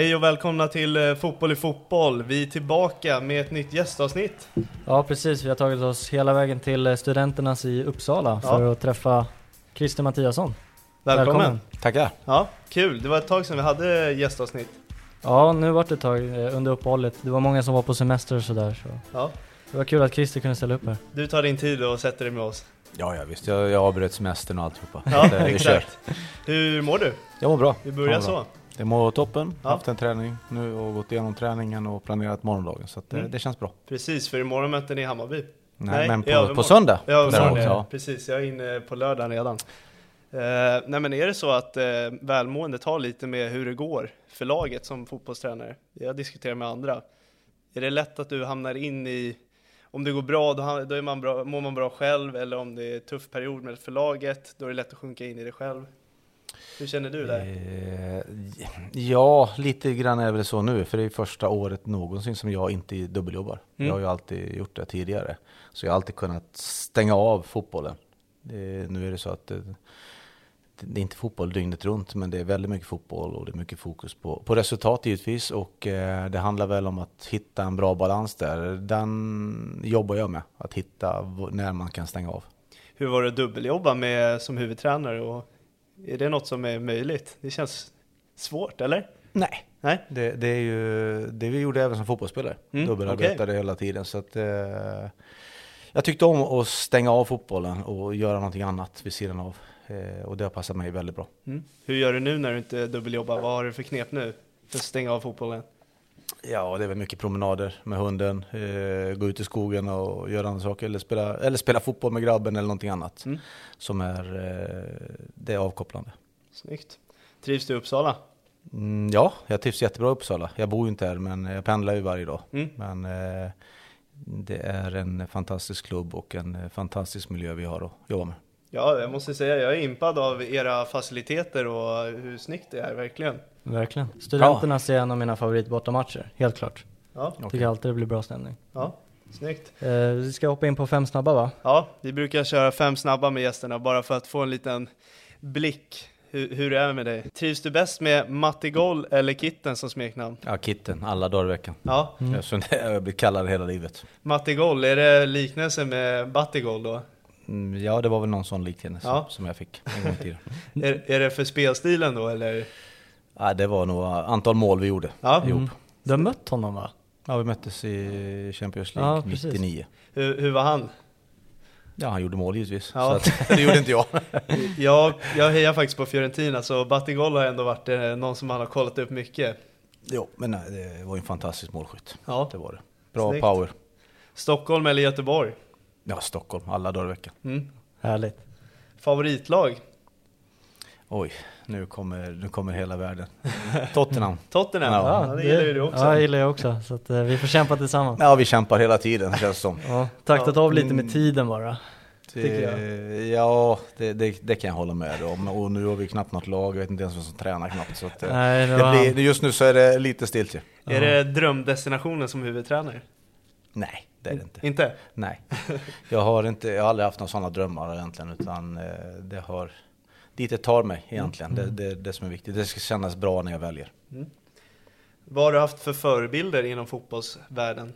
Hej och välkomna till eh, Fotboll i fotboll. Vi är tillbaka med ett nytt gästavsnitt. Ja precis, vi har tagit oss hela vägen till eh, Studenternas i Uppsala Ja. för att träffa Christer Mattiasson. Välkommen. Välkommen. Tackar. Ja, kul. Det var ett tag sedan vi hade gästavsnitt. Ja, nu vart det ett tag eh, under uppehållet. Det var många som var på semester och sådär så Ja. det var kul att Christer kunde ställa upp här. Du tar din tid och sätter dig med oss. Ja, ja visst. Jag, jag avbröt semestern och alltihopa. Ja, exakt. Hur mår du? Jag mår bra. Vi börjar så. Det mår toppen. Ja. Haft en träning nu och gått igenom träningen och planerat morgondagen. Så det, Mm. det känns bra. Precis, för imorgon möter ni Hammarby. Nej, Nej, men på, på söndag. Ja, imorgon, ja. precis. Jag är inne på lördagen redan. Eh, nej men är det så att eh, välmåendet har lite med hur det går för laget som fotbollstränare? Jag diskuterar med andra. Är det lätt att du hamnar in i, om det går bra då, då är man bra, mår man bra själv eller om det är en tuff period med för laget, då är det lätt att sjunka in i det själv. Hur känner du där? Eh, ja, lite grann är det väl så nu. För det är första året någonsin som jag inte dubbeljobbar. Mm. Jag har ju alltid gjort det tidigare. Så jag har alltid kunnat stänga av fotbollen. Det, nu är det så att det, det är inte fotboll dygnet runt, men det är väldigt mycket fotboll och det är mycket fokus på, på resultat givetvis. Och eh, det handlar väl om att hitta en bra balans där. Den jobbar jag med, att hitta när man kan stänga av. Hur var det att dubbeljobba med som huvudtränare och är det något som är möjligt? Det känns svårt, eller? Nej. Nej? Det, det är ju det vi gjorde även som fotbollsspelare. Mm, Dubbelarbetade hela tiden. Så att, eh, jag tyckte om att stänga av fotbollen och göra någonting annat vid sidan av. Eh, och det har passat mig väldigt bra. Mm. Hur gör du nu när du inte dubbeljobbar? Vad har du för knep nu för att stänga av fotbollen? Ja, det är väl mycket promenader med hunden, eh, gå ut i skogen och göra andra saker. Eller spela, eller spela fotboll med grabben eller någonting annat. Mm. Som är, eh, det är avkopplande. Snyggt. Trivs du i Uppsala? Mm, ja, jag trivs jättebra i Uppsala. Jag bor ju inte här, men jag pendlar ju varje dag. Mm. Men eh, det är en fantastisk klubb och en fantastisk miljö vi har att jobba med. Ja, jag måste säga jag är impad av era faciliteter och hur snyggt det är, verkligen. Verkligen. Studenternas är en av mina favoritbortamatcher, helt klart. Ja, Tycker alltid det blir bra stämning. ja snyggt. Eh, vi ska hoppa in på fem snabba va? Ja, vi brukar köra fem snabba med gästerna bara för att få en liten blick hur, hur det är med dig. Trivs du bäst med Mattigol eller Kitten som smeknamn? Ja, Kitten, alla dagar i veckan. Ja, det- jag blir kallad hela livet. Mattigol, är det liknelse med Battigol då? Mm, ja, det var väl någon sån liknelse Ja. som jag fick en gång i tiden. Är, är det för spelstilen då eller? Ja, det var nog antal mål vi gjorde Ja, ihop. Mm. Du har mött honom va? Ja, vi möttes i Champions Ja, League precis. 99. hur, hur var han? Ja, han gjorde mål givetvis. Ja. Så att, det gjorde inte jag. Jag, jag hejar faktiskt på Fiorentina så Battigol har ändå varit eh, någon som man har kollat upp mycket. jo, men nej, det var ju en fantastisk målskytt. Ja. Det var det. Bra Snyggt. power. Stockholm eller Göteborg? Ja, Stockholm, alla dagar i veckan. Mm. Härligt. Favoritlag? Oj, nu kommer, nu kommer hela världen. Tottenham. Tottenham, Ja. ja, det gillar ju du också. Ja, det gillar jag också. Så att, eh, vi får kämpa tillsammans. Ja, vi kämpar hela tiden känns det som. Ja, taktat av lite med tiden bara. Tycker jag. Det, ja, det, det, det kan jag hålla med om. Och nu har vi knappt något lag, jag vet inte ens vem som tränar knappt. Så att, eh, Nej, det det blir, just nu så är det lite stiltje. Är det drömdestinationen som huvudtränare? Nej, det är det inte. Inte? Nej, jag har, inte, jag har aldrig haft några sådana drömmar egentligen, utan eh, det har dit det tar mig egentligen. Det, det, det som är viktigt. Det ska kännas bra när jag väljer. Vad har du haft för förebilder inom fotbollsvärlden?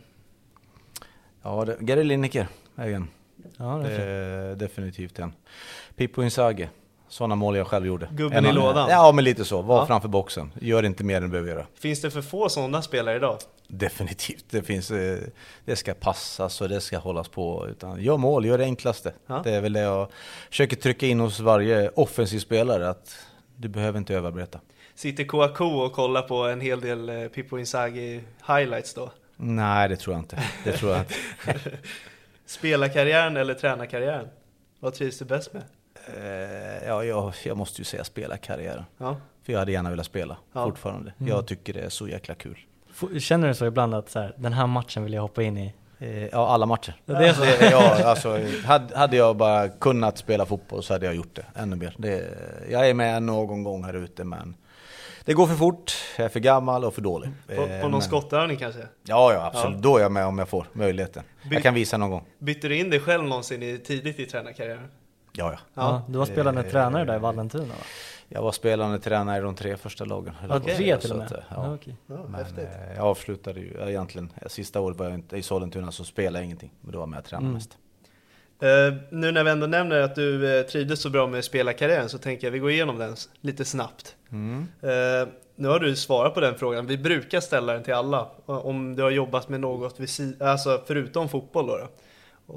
Ja, det, Gary Lineker är en. Ja, det är är definitivt en. Pippo Inzaghi. Sådana mål jag själv gjorde. Gubben En i annan- lådan. Ja, men lite så. Var Ja. framför boxen. Gör inte mer än du behöver göra. Finns det för få sådana spelare idag? Definitivt. Det, finns, eh, det ska passas och det ska hållas på. Utan gör mål, gör det enklaste. Ja. Det är väl det jag försöker trycka in hos varje offensiv spelare. Att du behöver inte överarbeta. Sitter KAK och kollar på en hel del eh, Pippo Inzaghi highlights då? Nej, det tror jag inte. Det tror jag inte. Spelarkarriären eller tränarkarriären? Vad trivs du bäst med? Eh, ja, jag, jag måste ju säga spela karriären. Ja. För jag hade gärna velat spela Ja. fortfarande. Jag tycker det är så jäkla kul. Känner du så ibland att så här, den här matchen vill jag hoppa in i? Eh, ja, alla matcher. Det är så? Det, ja, alltså, hade, hade jag bara kunnat spela fotboll så hade jag gjort det ännu mer. Det, jag är med någon gång här ute men det går för fort, jag är för gammal och för dålig. På, Eh, på någon men- skottövning kanske? Ja, ja absolut. Ja. Då är jag med om jag får möjligheten. By- Jag kan visa någon gång. Bytte du in dig själv någonsin i, tidigt i tränarkarriären? Ja, ja. Ja, du var spelande Eh, tränare där i Vallentuna va? Jag var spelande tränare i de tre första lagen. att tre till och att, med? eh, Ja, Ja. Ja, Men eh, jag avslutade ju ja, egentligen, eh, sista året var jag inte i Sollentuna så spelade jag ingenting. Men då var jag med och tränade Mm. mest. Eh, nu när vi ändå nämner att du eh, trivdes så bra med spelarkarriären så tänker jag vi går igenom den lite snabbt. Mm. Eh, nu har du svarat på den frågan. Vi brukar ställa den till alla. eh, Om du har jobbat med något vid si- alltså förutom fotboll då. då.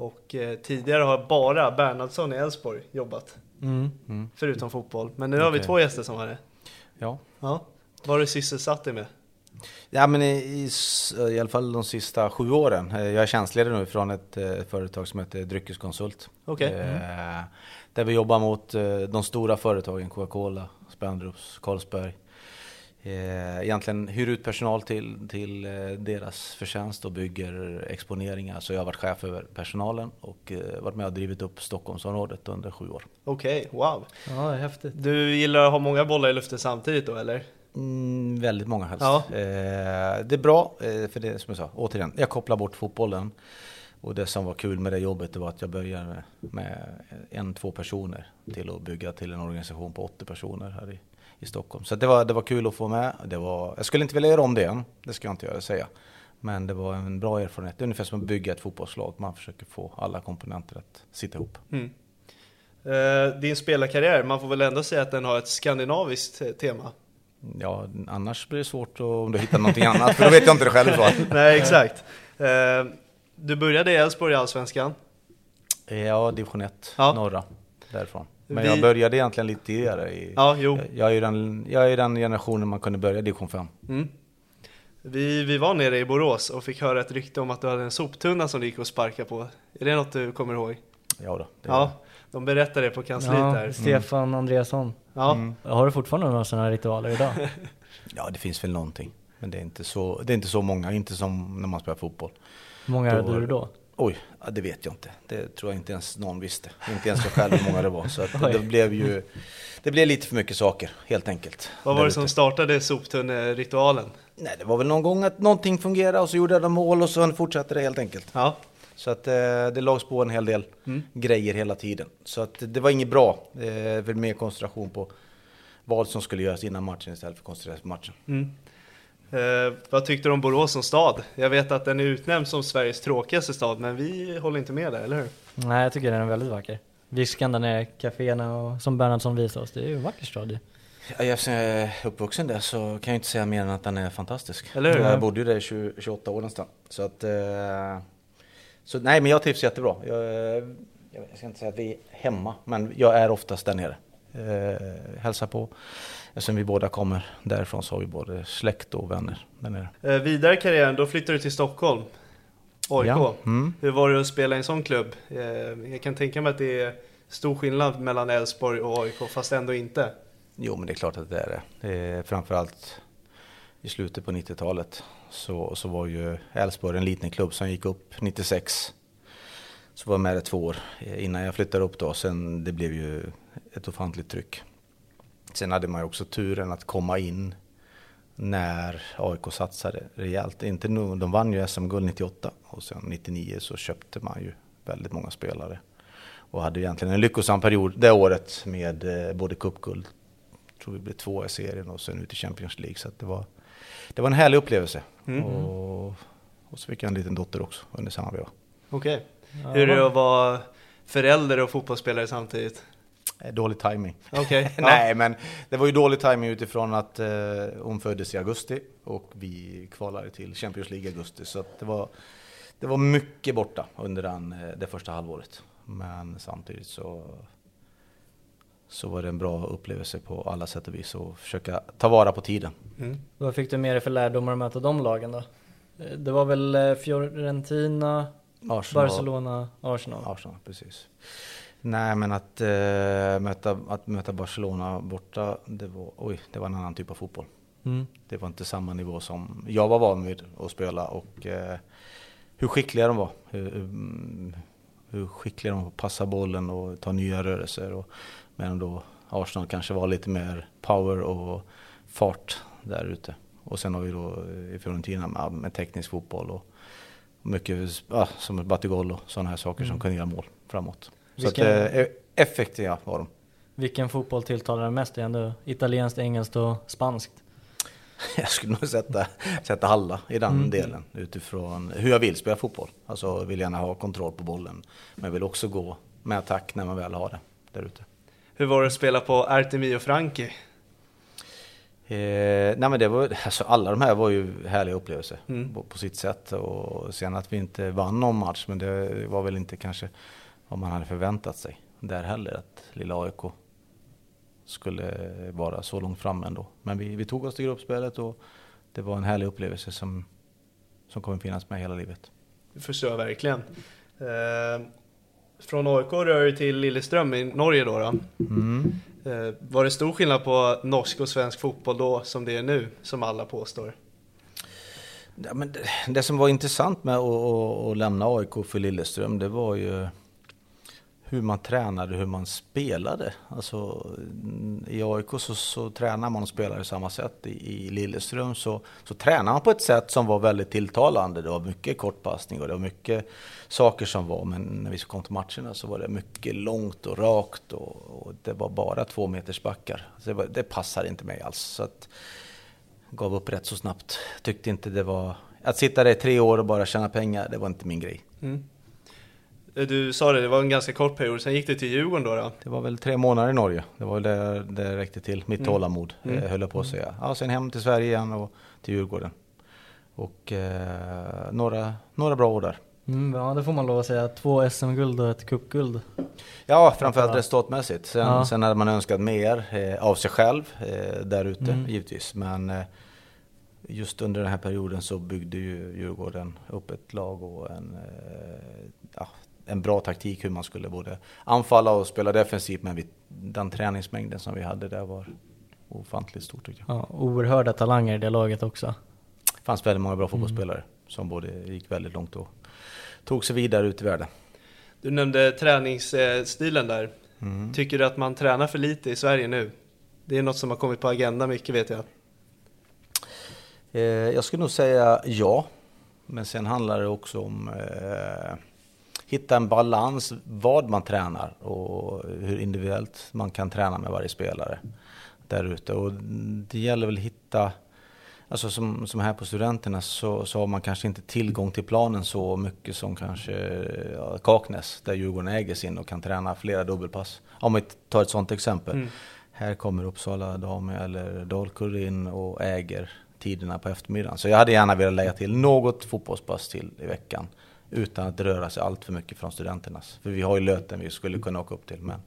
Och eh, tidigare har bara Bernhardsson i Elfsborg jobbat. Mm. Förutom fotboll. Men nu har vi två gäster som har det. Ja. Ja. Vad har du sysselsatt dig med? Ja men i, i, i alla fall de sista sju åren. Eh, Jag är tjänstledare nu från ett eh, företag som heter Dryckeskonsult. Okej. Eh, Där vi jobbar mot eh, de stora företagen, Coca-Cola, Spendrups, Carlsberg. Eh, Egentligen hyr ut personal till, till eh, deras förtjänst och bygger exponeringar. Så jag har varit chef över personalen och eh, varit med och drivit upp Stockholmsområdet under sju år. Okej, wow. Ja, häftigt. Du gillar att ha många bollar i luften samtidigt då eller? Mm, väldigt många helst. Ja. Eh, det är bra, för det som jag sa, återigen, jag kopplar bort fotbollen. Och det som var kul med det jobbet det var att jag började med, med en, två personer till att bygga till en organisation på 80 personer här i, i Stockholm. Så det var, det var kul att få med. Det var, jag skulle inte vilja göra om det än, det ska jag inte göra, säga. Men det var en bra erfarenhet. Det är ungefär som att bygga ett fotbollslag. Man försöker få alla komponenter att sitta ihop. Mm. Eh, din spelarkarriär, man får väl ändå säga att den har ett skandinaviskt tema? Ja, annars blir det svårt om du hittar någonting annat, för då vet jag inte det själv. Så. Nej, exakt. Eh, du började i Elfsborg i Allsvenskan. Ja, division 1, Ja. norra, därifrån. Men Vi- jag började egentligen lite tidigare. I, Ja, jo. jag, jag, är ju den, jag är den generationen man kunde börja i division 5. Mm. Vi, vi var nere i Borås och fick höra ett rykte om att du hade en soptunna som du gick och sparkade på. Är det något du kommer ihåg? Ja, då, det, Ja, de berättade det på kansliet Ja, där. Stefan Andreasson. Ja, Mm. Har du fortfarande några sådana ritualer idag? ja, det finns väl någonting. Men det är, inte så, det är inte så många, inte som när man spelar fotboll. Hur många Då hade du då? Oj, det vet jag inte. Det tror jag inte ens någon visste. Inte ens jag själv hur många det var. Så att Oj. det blev ju det blev lite för mycket saker, helt enkelt. vad var det som startade soptunneritualen? Nej, det var väl någon gång att någonting fungerade och så gjorde de mål och så fortsatte det helt enkelt. Ja, Så att eh, det lades på en hel del Mm. grejer hela tiden. Så att det var inget bra. Eh, väl mer koncentration på vad som skulle göras innan matchen istället för sig på matchen. Mm. Eh, vad tyckte du om Borås som stad? Jag vet att den är utnämnd som Sveriges tråkigaste stad, men vi håller inte med där, eller hur? Nej, jag tycker den är väldigt vacker. Viskan där nere, kaféerna och som Bernhardsson visade oss, det är ju en vacker stad ju. Ja, Eftersom jag är uppvuxen där så kan jag inte säga mer än att den är fantastisk. Eller hur? Jag bodde ju där i 20, 28 år nästan. Så att... Eh, så nej, men jag trivs jättebra. Jag, jag ska inte säga att vi är hemma, men jag är oftast där nere. Eh, hälsar på. Eftersom vi båda kommer därifrån så har vi både släkt och vänner där nere. Eh, vidare i karriären, då flyttade du till Stockholm. AIK. Ja. Mm. Hur var det att spela i en sån klubb? Eh, jag kan tänka mig att det är stor skillnad mellan Elfsborg och AIK, fast ändå inte. Jo, men det är klart att det är det. det är framförallt i slutet på 90-talet så, så var ju Elfsborg en liten klubb som gick upp 96. Så var jag med det två år innan jag flyttade upp då. Sen det blev ju ett ofantligt tryck. Sen hade man ju också turen att komma in när AIK satsade rejält. Inte nu, de vann ju SM-guld 98 och sen 99 så köpte man ju väldigt många spelare. Och hade egentligen en lyckosam period det året med eh, både cupguld, tror vi blev två i serien och sen ut i Champions League. Så det, var, det var en härlig upplevelse. Mm. Och, och så fick jag en liten dotter också under samma veva. Okej. Okay. Hur är det att vara förälder och fotbollsspelare samtidigt? Eh, dålig timing. Okay, ja. Nej, men det var ju dålig timing utifrån att eh, hon föddes i augusti och vi kvalade till Champions League i augusti. Så det, var, det var mycket borta under den, eh, det första halvåret. Men samtidigt så, så var det en bra upplevelse på alla sätt och vis och försöka ta vara på tiden. Mm. Vad fick du med dig för lärdomar att möta de lagen då? Eh, det var väl Fiorentina, Arsenal. Barcelona, Arsenal? Arsenal, precis. Nej, men att, äh, möta, att möta Barcelona borta, det var, oj, det var en annan typ av fotboll. Mm. Det var inte samma nivå som jag var van vid att spela och äh, hur skickliga de var. Hur, hur, skickliga de var att passa bollen och ta nya rörelser. Och, medan då Arsenal kanske var lite mer power och fart där ute. Och sen har vi då i Fiorentina med, med teknisk fotboll och mycket ja, som Batigol och sådana här saker mm. som kan göra mål framåt. Vilken, så att, eh, effektiva var de. Vilken fotboll tilltalar dig mest? Ändå italienskt, engelskt och spanskt? Jag skulle nog sätta, sätta alla i den mm. delen utifrån hur jag vill spela fotboll. Alltså vill gärna ha kontroll på bollen. Men jag vill också gå med attack när man väl har det där ute. Hur var det att spela på Artemi och Franki? Eh, nej men det var, alltså alla de här var ju härliga upplevelser mm. på, på, sitt sätt. Och sen att vi inte vann någon match, men det var väl inte kanske vad man hade förväntat sig där heller, att lilla AIK skulle vara så långt fram ändå. Men vi, vi tog oss till gruppspelet och det var en härlig upplevelse som, som kommer finnas med hela livet. Det förstår jag verkligen. Eh, från AIK rör du till Lilleström i Norge då? då. Mm. Eh, var det stor skillnad på norsk och svensk fotboll då som det är nu, som alla påstår? Ja, men det, det som var intressant med att, att, att lämna AIK för Lilleström, det var ju hur man tränade, hur man spelade. Alltså, I AIK så, så tränar man och spelar i samma sätt. I, i Lilleström så, så tränar man på ett sätt som var väldigt tilltalande. Det var mycket kortpassning och det var mycket saker som var. Men när vi kom till matcherna så var det mycket långt och rakt och, och det var bara två meters backar. det, var, det passade inte mig alls. Så att, gav upp rätt så snabbt. Tyckte inte det var... Att sitta där i tre år och bara tjäna pengar, det var inte min grej. Mm. Eh, du sa det, det var en ganska kort period, sen gick det till Djurgården då? då? Det var väl tre månader i Norge, det var väl det det räckte till, mitt mm. tålamod mm. Eh, höll jag på att säga. Ja, sen hem till Sverige igen och till Djurgården. Och eh, några, några bra år där. Mm, ja, det får man lov att säga. Två SM-guld och ett cupguld. Ja, framförallt resultatmässigt. Sen, ja. sen hade man önskat mer eh, av sig själv eh, där ute, mm. givetvis. Men eh, just under den här perioden så byggde ju Djurgården upp ett lag och en, eh, ja, en bra taktik hur man skulle både anfalla och spela defensivt. Men vi, den träningsmängden som vi hade där var ofantligt stor tycker jag. Ja, oerhörda talanger i det laget också. Det fanns väldigt många bra mm. fotbollsspelare mm. som både gick väldigt långt och tog sig vidare ut i världen. Du nämnde träningsstilen där. Mm. Tycker du att man tränar för lite i Sverige nu? Det är något som har kommit på agendan mycket vet jag. Eh, jag skulle nog säga ja. Men sen handlar det också om eh, hitta en balans vad man tränar och hur individuellt man kan träna med varje spelare där ute. Och det gäller väl att hitta, alltså som, som här på Studenterna så, så har man kanske inte tillgång till planen så mycket som kanske ja, Kaknäs där Djurgården äger sin och kan träna flera dubbelpass. Om vi tar ett sådant exempel. Mm. Här kommer Uppsala Dame eller Dalkurd in och äger tiderna på eftermiddagen. Så jag hade gärna velat lägga till något fotbollspass till i veckan utan att röra sig allt för mycket från studenternas. För vi har ju Löten vi skulle kunna åka upp till. Men,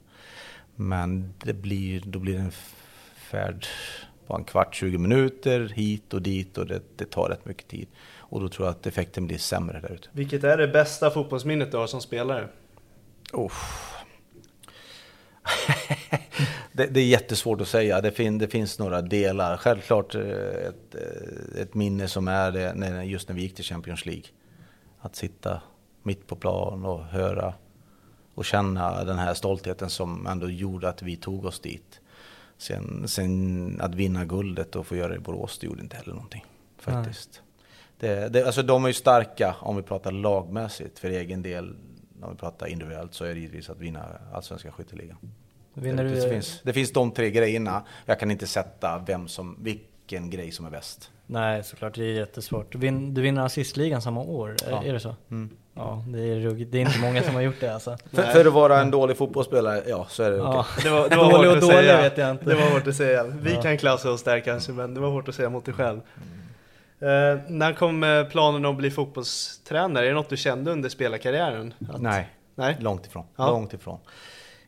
men det blir, då blir det en färd på en kvart, 20 minuter hit och dit och det, det tar rätt mycket tid. Och då tror jag att effekten blir sämre där ute. Vilket är det bästa fotbollsminnet du har som spelare? Oh. Det, det är jättesvårt att säga. Det, fin, det finns några delar. Självklart eh, ett, eh, ett minne som är det just när vi gick till Champions League. Att sitta mitt på plan och höra och känna den här stoltheten som ändå gjorde att vi tog oss dit. Sen, sen att vinna guldet och få göra det i Borås, det gjorde inte heller någonting. Faktiskt. Det, det, alltså de är ju starka om vi pratar lagmässigt. För egen del, om vi pratar individuellt, så är det givetvis att vinna allsvenska skytteligan. Vinner det, du, det, finns, det finns de tre grejerna. Jag kan inte sätta vem som, vilken grej som är bäst. Nej, såklart. Det är jättesvårt. Du, vin, du vinner assistligan samma år, Ja. är det så? Mm. Ja, det är ruggigt. Det är inte många som har gjort det alltså. För, för att vara en dålig fotbollsspelare, ja så är det. Ja. Det var, det var Dålig hårt och att dålig säga. vet jag inte. Det var hårt att säga. Vi Ja. kan klassa oss där kanske, men det var hårt att säga mot dig själv. Eh, när kom eh, planen att bli fotbollstränare? Är det något du kände under spelarkarriären? Att- Nej, Nej? långt ifrån. Ja. Långt ifrån.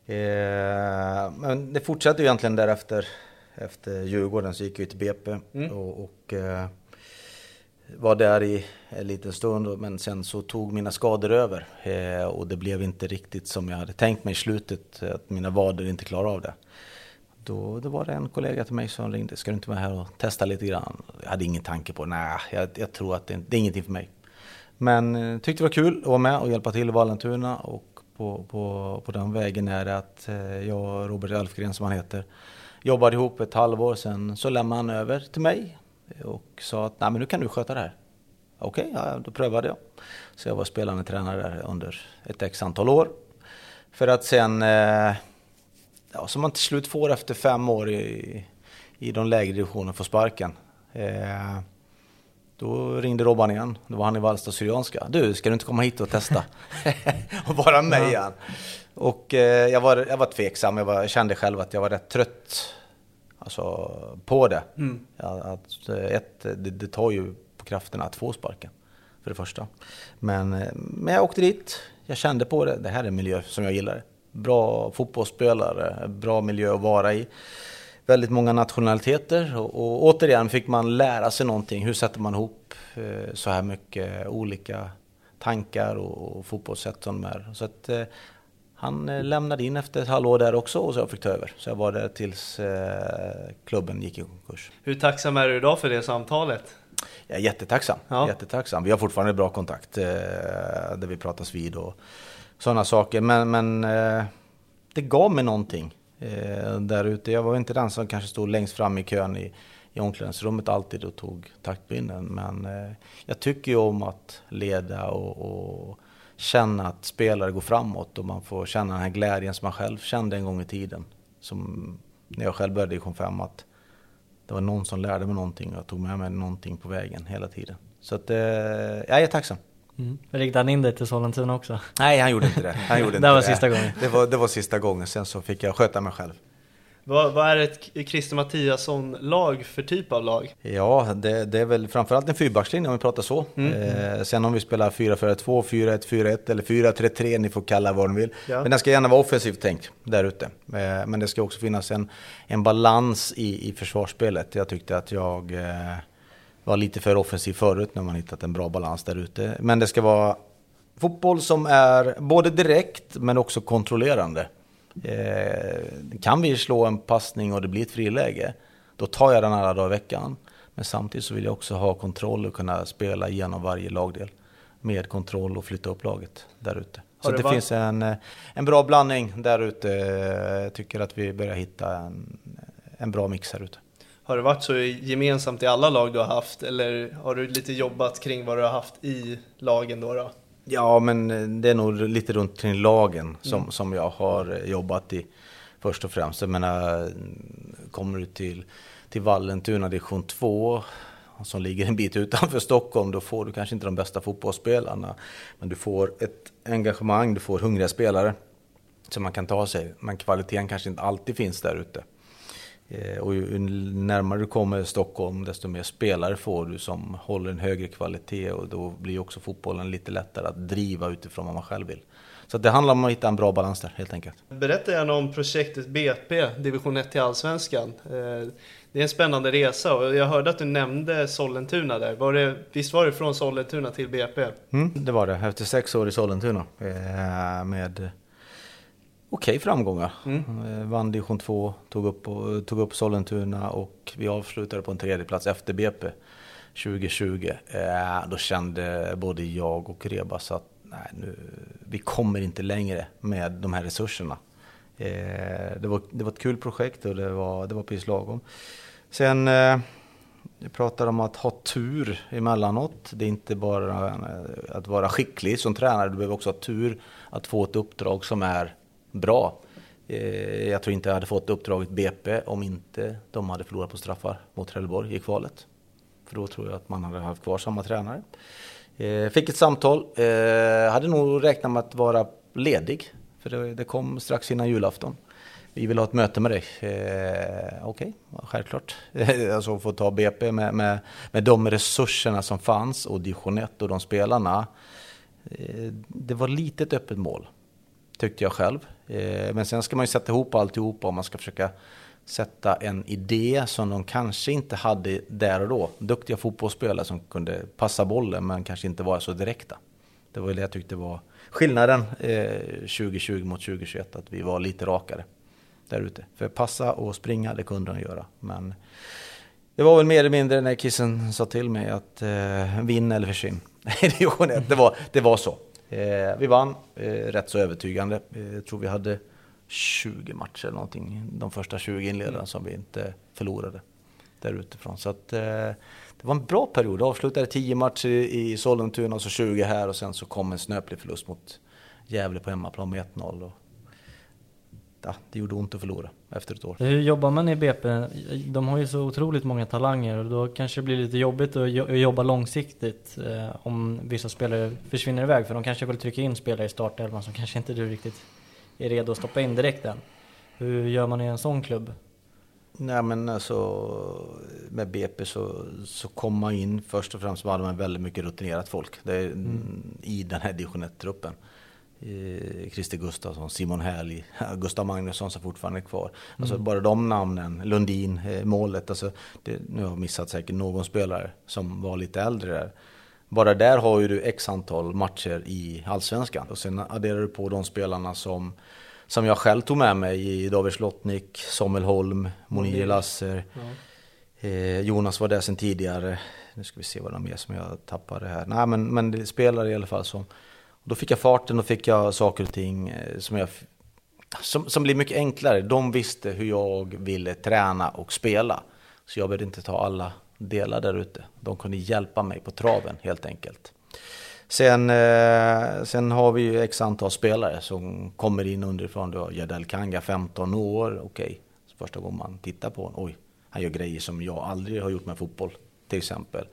Eh, men det fortsatte ju egentligen därefter. Efter Djurgården så gick jag till BP Mm. och, och eh, var där i en liten stund. Men sen så tog mina skador över eh, och det blev inte riktigt som jag hade tänkt mig i slutet. Att mina vader inte klarade av det. Då, då var det en kollega till mig som ringde. Ska du inte vara här och testa lite grann? Jag hade ingen tanke på Nej, jag, jag tror att det, det är ingenting för mig. Men eh, tyckte det var kul att vara med och hjälpa till i Vallentuna. Och på, på, på den vägen är det att eh, jag och Robert Alfgren som han heter jobbade ihop ett halvår. Sen så lämnade han över till mig och sa att Nej, men nu kan du sköta det här. Okej, ja, då prövade jag. Så jag var spelande tränare där under ett x antal år. För att sen eh, ja, som man till slut får efter fem år i, i de lägre divisionerna få sparken. Eh, då ringde Robban igen. Då var han i Vallsta Syrianska. Du, ska du inte komma hit och testa? och vara med igen. Och eh, jag, var, jag var tveksam. Jag, var, jag kände själv att jag var rätt trött alltså, på det. Mm. Ja, att, eh, ett, det, det tar ju på krafterna att få sparken. För det första. Men, eh, men jag åkte dit. Jag kände på det. Det här är en miljö som jag gillar. Bra fotbollsspelare, bra miljö att vara i. Väldigt många nationaliteter och, och återigen fick man lära sig någonting. Hur sätter man ihop eh, så här mycket olika tankar och, och fotbollssätt som de är. Så att, eh, han eh, lämnade in efter ett halvår där också och så jag fick ta över. Så jag var där tills eh, klubben gick i konkurs. Hur tacksam är du idag för det samtalet? Jag är jättetacksam. Ja. jättetacksam. Vi har fortfarande bra kontakt eh, där vi pratas vid och sådana saker. Men, men eh, det gav mig någonting eh, där ute. Jag var inte den som kanske stod längst fram i kön i, i omklädningsrummet alltid och tog taktpinnen. Men eh, jag tycker ju om att leda och, och känna att spelare går framåt och man får känna den här glädjen som man själv kände en gång i tiden. Som när jag själv började i division 5 att det var någon som lärde mig någonting och jag tog med mig någonting på vägen hela tiden. Så att, eh, jag är tacksam. Mm. Riktade han in dig till Sollentuna också? Nej, han gjorde inte det. Han gjorde Det inte var sista gången. Det var, det var sista gången, sen så fick jag sköta mig själv. Vad, vad är ett Christer Mattiasson-lag för typ av lag? Ja, det, det är väl framförallt en fyrbackslinje om vi pratar så. Eh, sen om vi spelar 4-4-2, 4-1, 4-1 eller 4-3-3, ni får kalla det vad ni vill. Ja. Men den ska gärna vara offensivt tänkt där ute. Eh, men det ska också finnas en, en balans i, i försvarsspelet. Jag tyckte att jag eh, var lite för offensiv förut när man hittat en bra balans där ute. Men det ska vara fotboll som är både direkt men också kontrollerande. Eh, kan vi slå en passning och det blir ett friläge, då tar jag den alla dagar i veckan. Men samtidigt så vill jag också ha kontroll och kunna spela igenom varje lagdel. Med kontroll och flytta upp laget där ute. Så det det, finns en, eh, en bra blandning där ute. Jag tycker att vi börjar hitta en, en bra mix här ute. Har det varit så gemensamt i alla lag du har haft? Eller har du lite jobbat kring vad du har haft i lagen då? då? Ja, men eh, det är nog lite runt kring lagen som, som jag har eh, jobbat i först och främst. Jag menar, kommer du till, till Vallentuna division 2 som ligger en bit utanför Stockholm, då får du kanske inte de bästa fotbollsspelarna. Men du får ett engagemang, du får hungriga spelare som man kan ta sig. Men kvaliteten kanske inte alltid finns där ute. Eh, Och ju närmare du kommer Stockholm, desto mer spelare får du som håller en högre kvalitet och då blir också fotbollen lite lättare att driva utifrån vad man själv vill. Så det handlar om att hitta en bra balans där, helt enkelt. Berätta gärna om projektet BP, division 1 till Allsvenskan. Eh, Det är en spännande resa och jag hörde att du nämnde Sollentuna där. Var det, visst var det från Sollentuna till BP? Mm, det var det, efter sex år i Sollentuna. Eh, med okej framgångar. Mm. Vann division 2, tog upp, tog upp Sollentuna och vi avslutade på en tredje plats efter BP 2020. Eh, då kände både jag och Rebas att nej, nu, vi kommer inte längre med de här resurserna. Eh, det, var, det var ett kul projekt och det var, det var precis lagom. Sen eh, vi pratar om att ha tur emellanåt. Det är inte bara eh, att vara skicklig som tränare, du behöver också ha tur att få ett uppdrag som är bra. Eh, jag tror inte jag hade fått uppdraget BP om inte de hade förlorat på straffar mot Trelleborg i kvalet. För då tror jag att man hade haft kvar samma tränare. Eh, fick ett samtal, eh, hade nog räknat med att vara ledig. För det kom strax innan julafton vi vill ha ett möte med dig. Eh, Okej, okay, självklart. alltså få ta BP med, med, med de resurserna som fanns och division 1 och de spelarna. Eh, det var lite ett öppet mål, tyckte jag själv. Eh, men sen ska man ju sätta ihop alltihopa och man ska försöka sätta en idé som de kanske inte hade där och då. Duktiga fotbollsspelare som kunde passa bollen men kanske inte var så direkta. Det var det jag tyckte var skillnaden eh, 2020 mot 2021, att vi var lite rakare där ute. För passa och springa, det kunde de göra. Men det var väl mer eller mindre när kissen sa till mig att eh, vinn eller försvinn. det, var, det var så. Eh, vi vann eh, rätt så övertygande. Eh, jag tror vi hade 20 matcher eller någonting, de första 20 inledarna mm. som vi inte förlorade där utifrån. Så att, eh, det var en bra period. Jag avslutade 10 matcher i Sollentuna och så 20 här och sen så kom en snöplig förlust mot Gävle på hemmaplan med 1-0 ja, det gjorde ont att förlora efter ett år. Hur jobbar man i BP? De har ju så otroligt många talanger och då kanske det blir lite jobbigt att jobba långsiktigt eh, om vissa spelare försvinner iväg. För de kanske vill trycka in spelare i startelvan som kanske inte du riktigt är redo att stoppa in direkt än. Hur gör man i en sån klubb? Nej men alltså med BP så, så kom man in först och främst så hade man väldigt mycket rutinerat folk det mm. i den här division 1-truppen. Christer Gustafsson, Simon Härli, Gustav Magnusson som fortfarande är kvar. Alltså mm. bara de namnen, Lundin, eh, målet. Alltså det, nu har jag missat säkert någon spelare som var lite äldre där. Bara där har ju du x antal matcher i Allsvenskan. Och sen adderar du på de spelarna som, som jag själv tog med mig i David Slottnik, Samuel Holm, Monir. Lasser. Ja. Eh, Jonas var där sen tidigare. Nu ska vi se vad de är som jag tappade här. Nej men, men det spelar i alla fall som då fick jag farten och fick jag saker och ting eh, som, jag, som, som blev mycket enklare. De visste hur jag ville träna och spela. Så jag behövde inte ta alla delar där ute. De kunde hjälpa mig på traven helt enkelt. Sen, eh, sen har vi ju x antal spelare som kommer in underifrån. Du har Jadel Kanga, 15 år. Okej, okay. första gången man tittar på honom. Oj, han gör grejer som jag aldrig har gjort med fotboll, till exempel.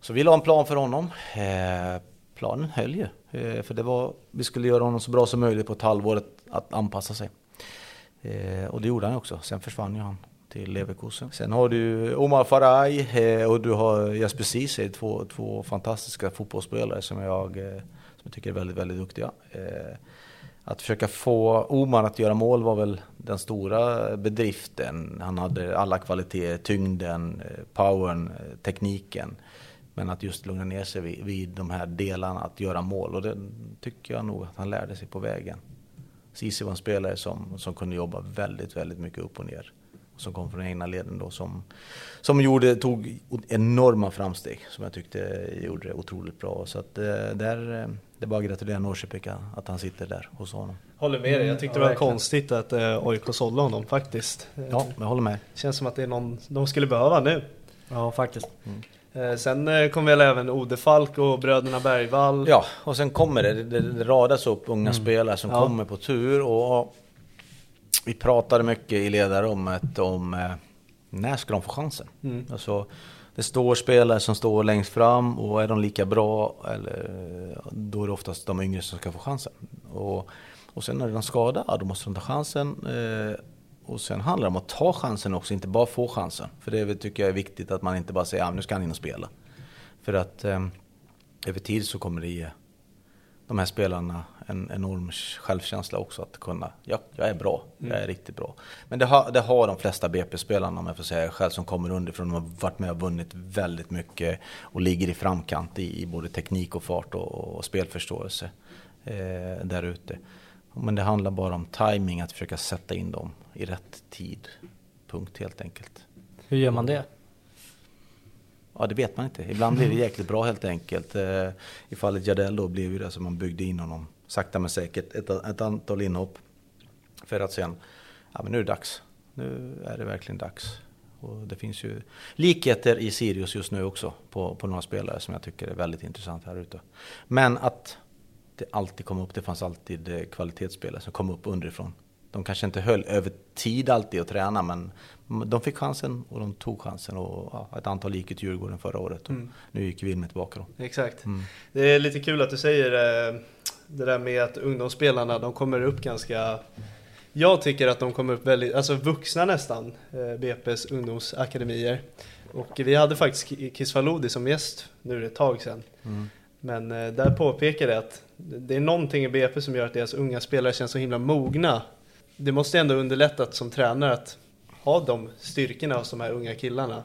Så vi la en plan för honom. Eh, Planen höll ju. Eh, för det var, vi skulle göra honom så bra som möjligt på ett halvår att anpassa sig. Eh, och det gjorde han också. Sen försvann ju han till Leverkusen. Sen har du Omar Faraj eh, och du har Jesper Ceesay, två, två fantastiska fotbollsspelare som jag, som jag tycker är väldigt, väldigt duktiga. Att försöka få Omar att göra mål var väl den stora bedriften. Han hade alla kvaliteter, tyngden, powern, tekniken. Men att just lugna ner sig vid, vid de här delarna, att göra mål. Och det tycker jag nog att han lärde sig på vägen. Cici var en spelare som, som kunde jobba väldigt, väldigt mycket upp och ner. Som kom från egna leden då, som, som gjorde, tog enorma framsteg. Som jag tyckte gjorde det otroligt bra. Så att eh, där, eh, det är bara att gratulera Norrköping att han sitter där hos honom. Håller med dig, jag tyckte mm, det var konstigt att eh, AIK sålde honom faktiskt. Ja, jag håller med. Känns som att det är någon de skulle behöva nu. Ja, faktiskt. Mm. Eh, sen eh, kommer väl även Ode Falk och bröderna Bergvall. Ja, och sen kommer det, det, det radas upp unga mm. spelare som ja. kommer på tur. Och vi pratade mycket i ledarrummet om eh, när ska de få chansen? Mm. Alltså, det står spelare som står längst fram och är de lika bra, eller, då är det oftast de yngre som ska få chansen. Och, och sen är det en skada, då måste de ta chansen. Eh, och sen handlar det om att ta chansen också, inte bara få chansen. För det tycker jag är viktigt att man inte bara säger att ja, nu ska han in och spela. För att eh, över tid så kommer det ge de här spelarna en enorm självkänsla också att kunna, ja, jag är bra, jag är mm. riktigt bra. Men det har, det har de flesta BP-spelarna, om jag får säga själv, som kommer underifrån. De har varit med och vunnit väldigt mycket och ligger i framkant i, i både teknik och fart och, och spelförståelse eh, där ute. Men det handlar bara om timing att försöka sätta in dem i rätt tid. Punkt helt enkelt. Hur gör man det? Ja, det vet man inte. Ibland blir det jäkligt bra helt enkelt. Eh, I fallet Jardel då blev det så man byggde in honom sakta men säkert ett, ett antal inhopp. För att sen, ja men nu är det dags. Nu är det verkligen dags. Och det finns ju likheter i Sirius just nu också på, på några spelare som jag tycker är väldigt intressant här ute. Men att det alltid kom upp, det fanns alltid eh, kvalitetsspelare som kom upp underifrån. De kanske inte höll över tid alltid att träna, men de fick chansen och de tog chansen. Och ja, ett antal gick till Djurgården förra året. Mm. Nu gick Wilmer tillbaka då. Exakt. Mm. Det är lite kul att du säger eh, det där med att ungdomsspelarna, de kommer upp ganska jag tycker att de kommer upp väldigt, alltså vuxna nästan, eh, BP's ungdomsakademier. Och vi hade faktiskt Kiss Faludi som gäst, nu är det ett tag sedan. Mm. Men eh, där påpekade jag att det är någonting i BP som gör att deras unga spelare känns så himla mogna. Det måste ändå underlätta som tränare att ha de styrkorna hos de här unga killarna.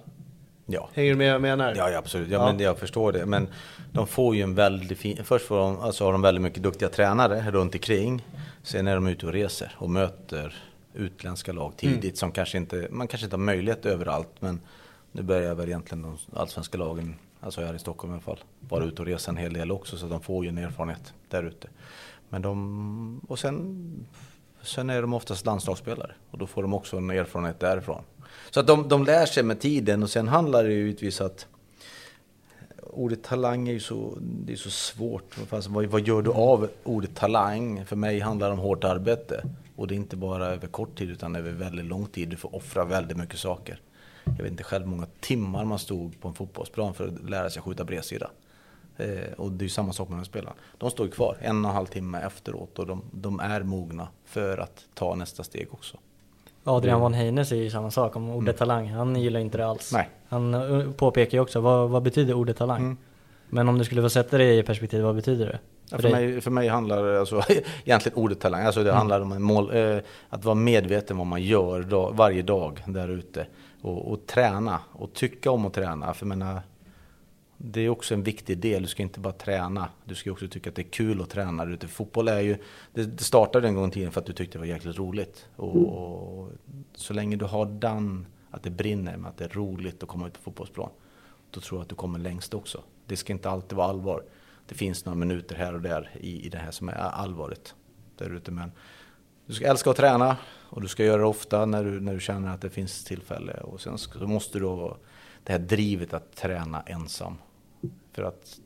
Ja. Hänger du med vad jag menar? Ja, ja absolut. Ja, ja. Men jag förstår det. Men de får ju en väldigt fin... Först får de, alltså har de väldigt mycket duktiga tränare runt omkring. Sen är de ute och reser och möter utländska lag tidigt mm. som kanske inte... Man kanske inte har möjlighet överallt, men nu börjar väl egentligen de allsvenska lagen, alltså här i Stockholm i alla fall, vara ute och resa en hel del också, så de får ju en erfarenhet där ute. Men de... Och sen... Sen är de oftast landslagsspelare och då får de också en erfarenhet därifrån. Så att de, de lär sig med tiden och sen handlar det ju givetvis att ordet talang är ju så, det är så svårt. Fast vad, vad gör du av ordet talang? För mig handlar det om hårt arbete. Och det är inte bara över kort tid utan över väldigt lång tid. Du får offra väldigt mycket saker. Jag vet inte själv hur många timmar man stod på en fotbollsplan för att lära sig skjuta bredsida. Eh, och det är samma sak med de spelarna. De står kvar en och en halv timme efteråt och de, de är mogna för att ta nästa steg också. Adrian von Heine säger ju samma sak om ordet mm. talang. Han gillar inte det alls. Nej. Han uh, påpekar ju också, vad, vad betyder ordet talang? Mm. Men om du skulle få sätta det i perspektiv, vad betyder det? För, ja, för, mig, för mig handlar det alltså, egentligen ordet talang, alltså det mm. handlar om mål, eh, att vara medveten vad man gör dag, varje dag där ute. Och, och, träna och tycka om att träna. För menar, det är också en viktig del. Du ska inte bara träna. Du ska också tycka att det är kul att träna ute. Fotboll är ju, det, startade en gång i tiden för att du tyckte det var jäkligt roligt. Och, och, så länge du har den, att det brinner med att det är roligt att komma ut på fotbollsplan. Då tror jag att du kommer längst också. Det ska inte alltid vara allvar. Det finns några minuter här och där i, i det här som är allvaret där ute. Men du ska älska att träna och du ska göra det ofta när du, när du känner att det finns tillfälle. Och sen ska, så måste du ha det här drivet att träna ensam för att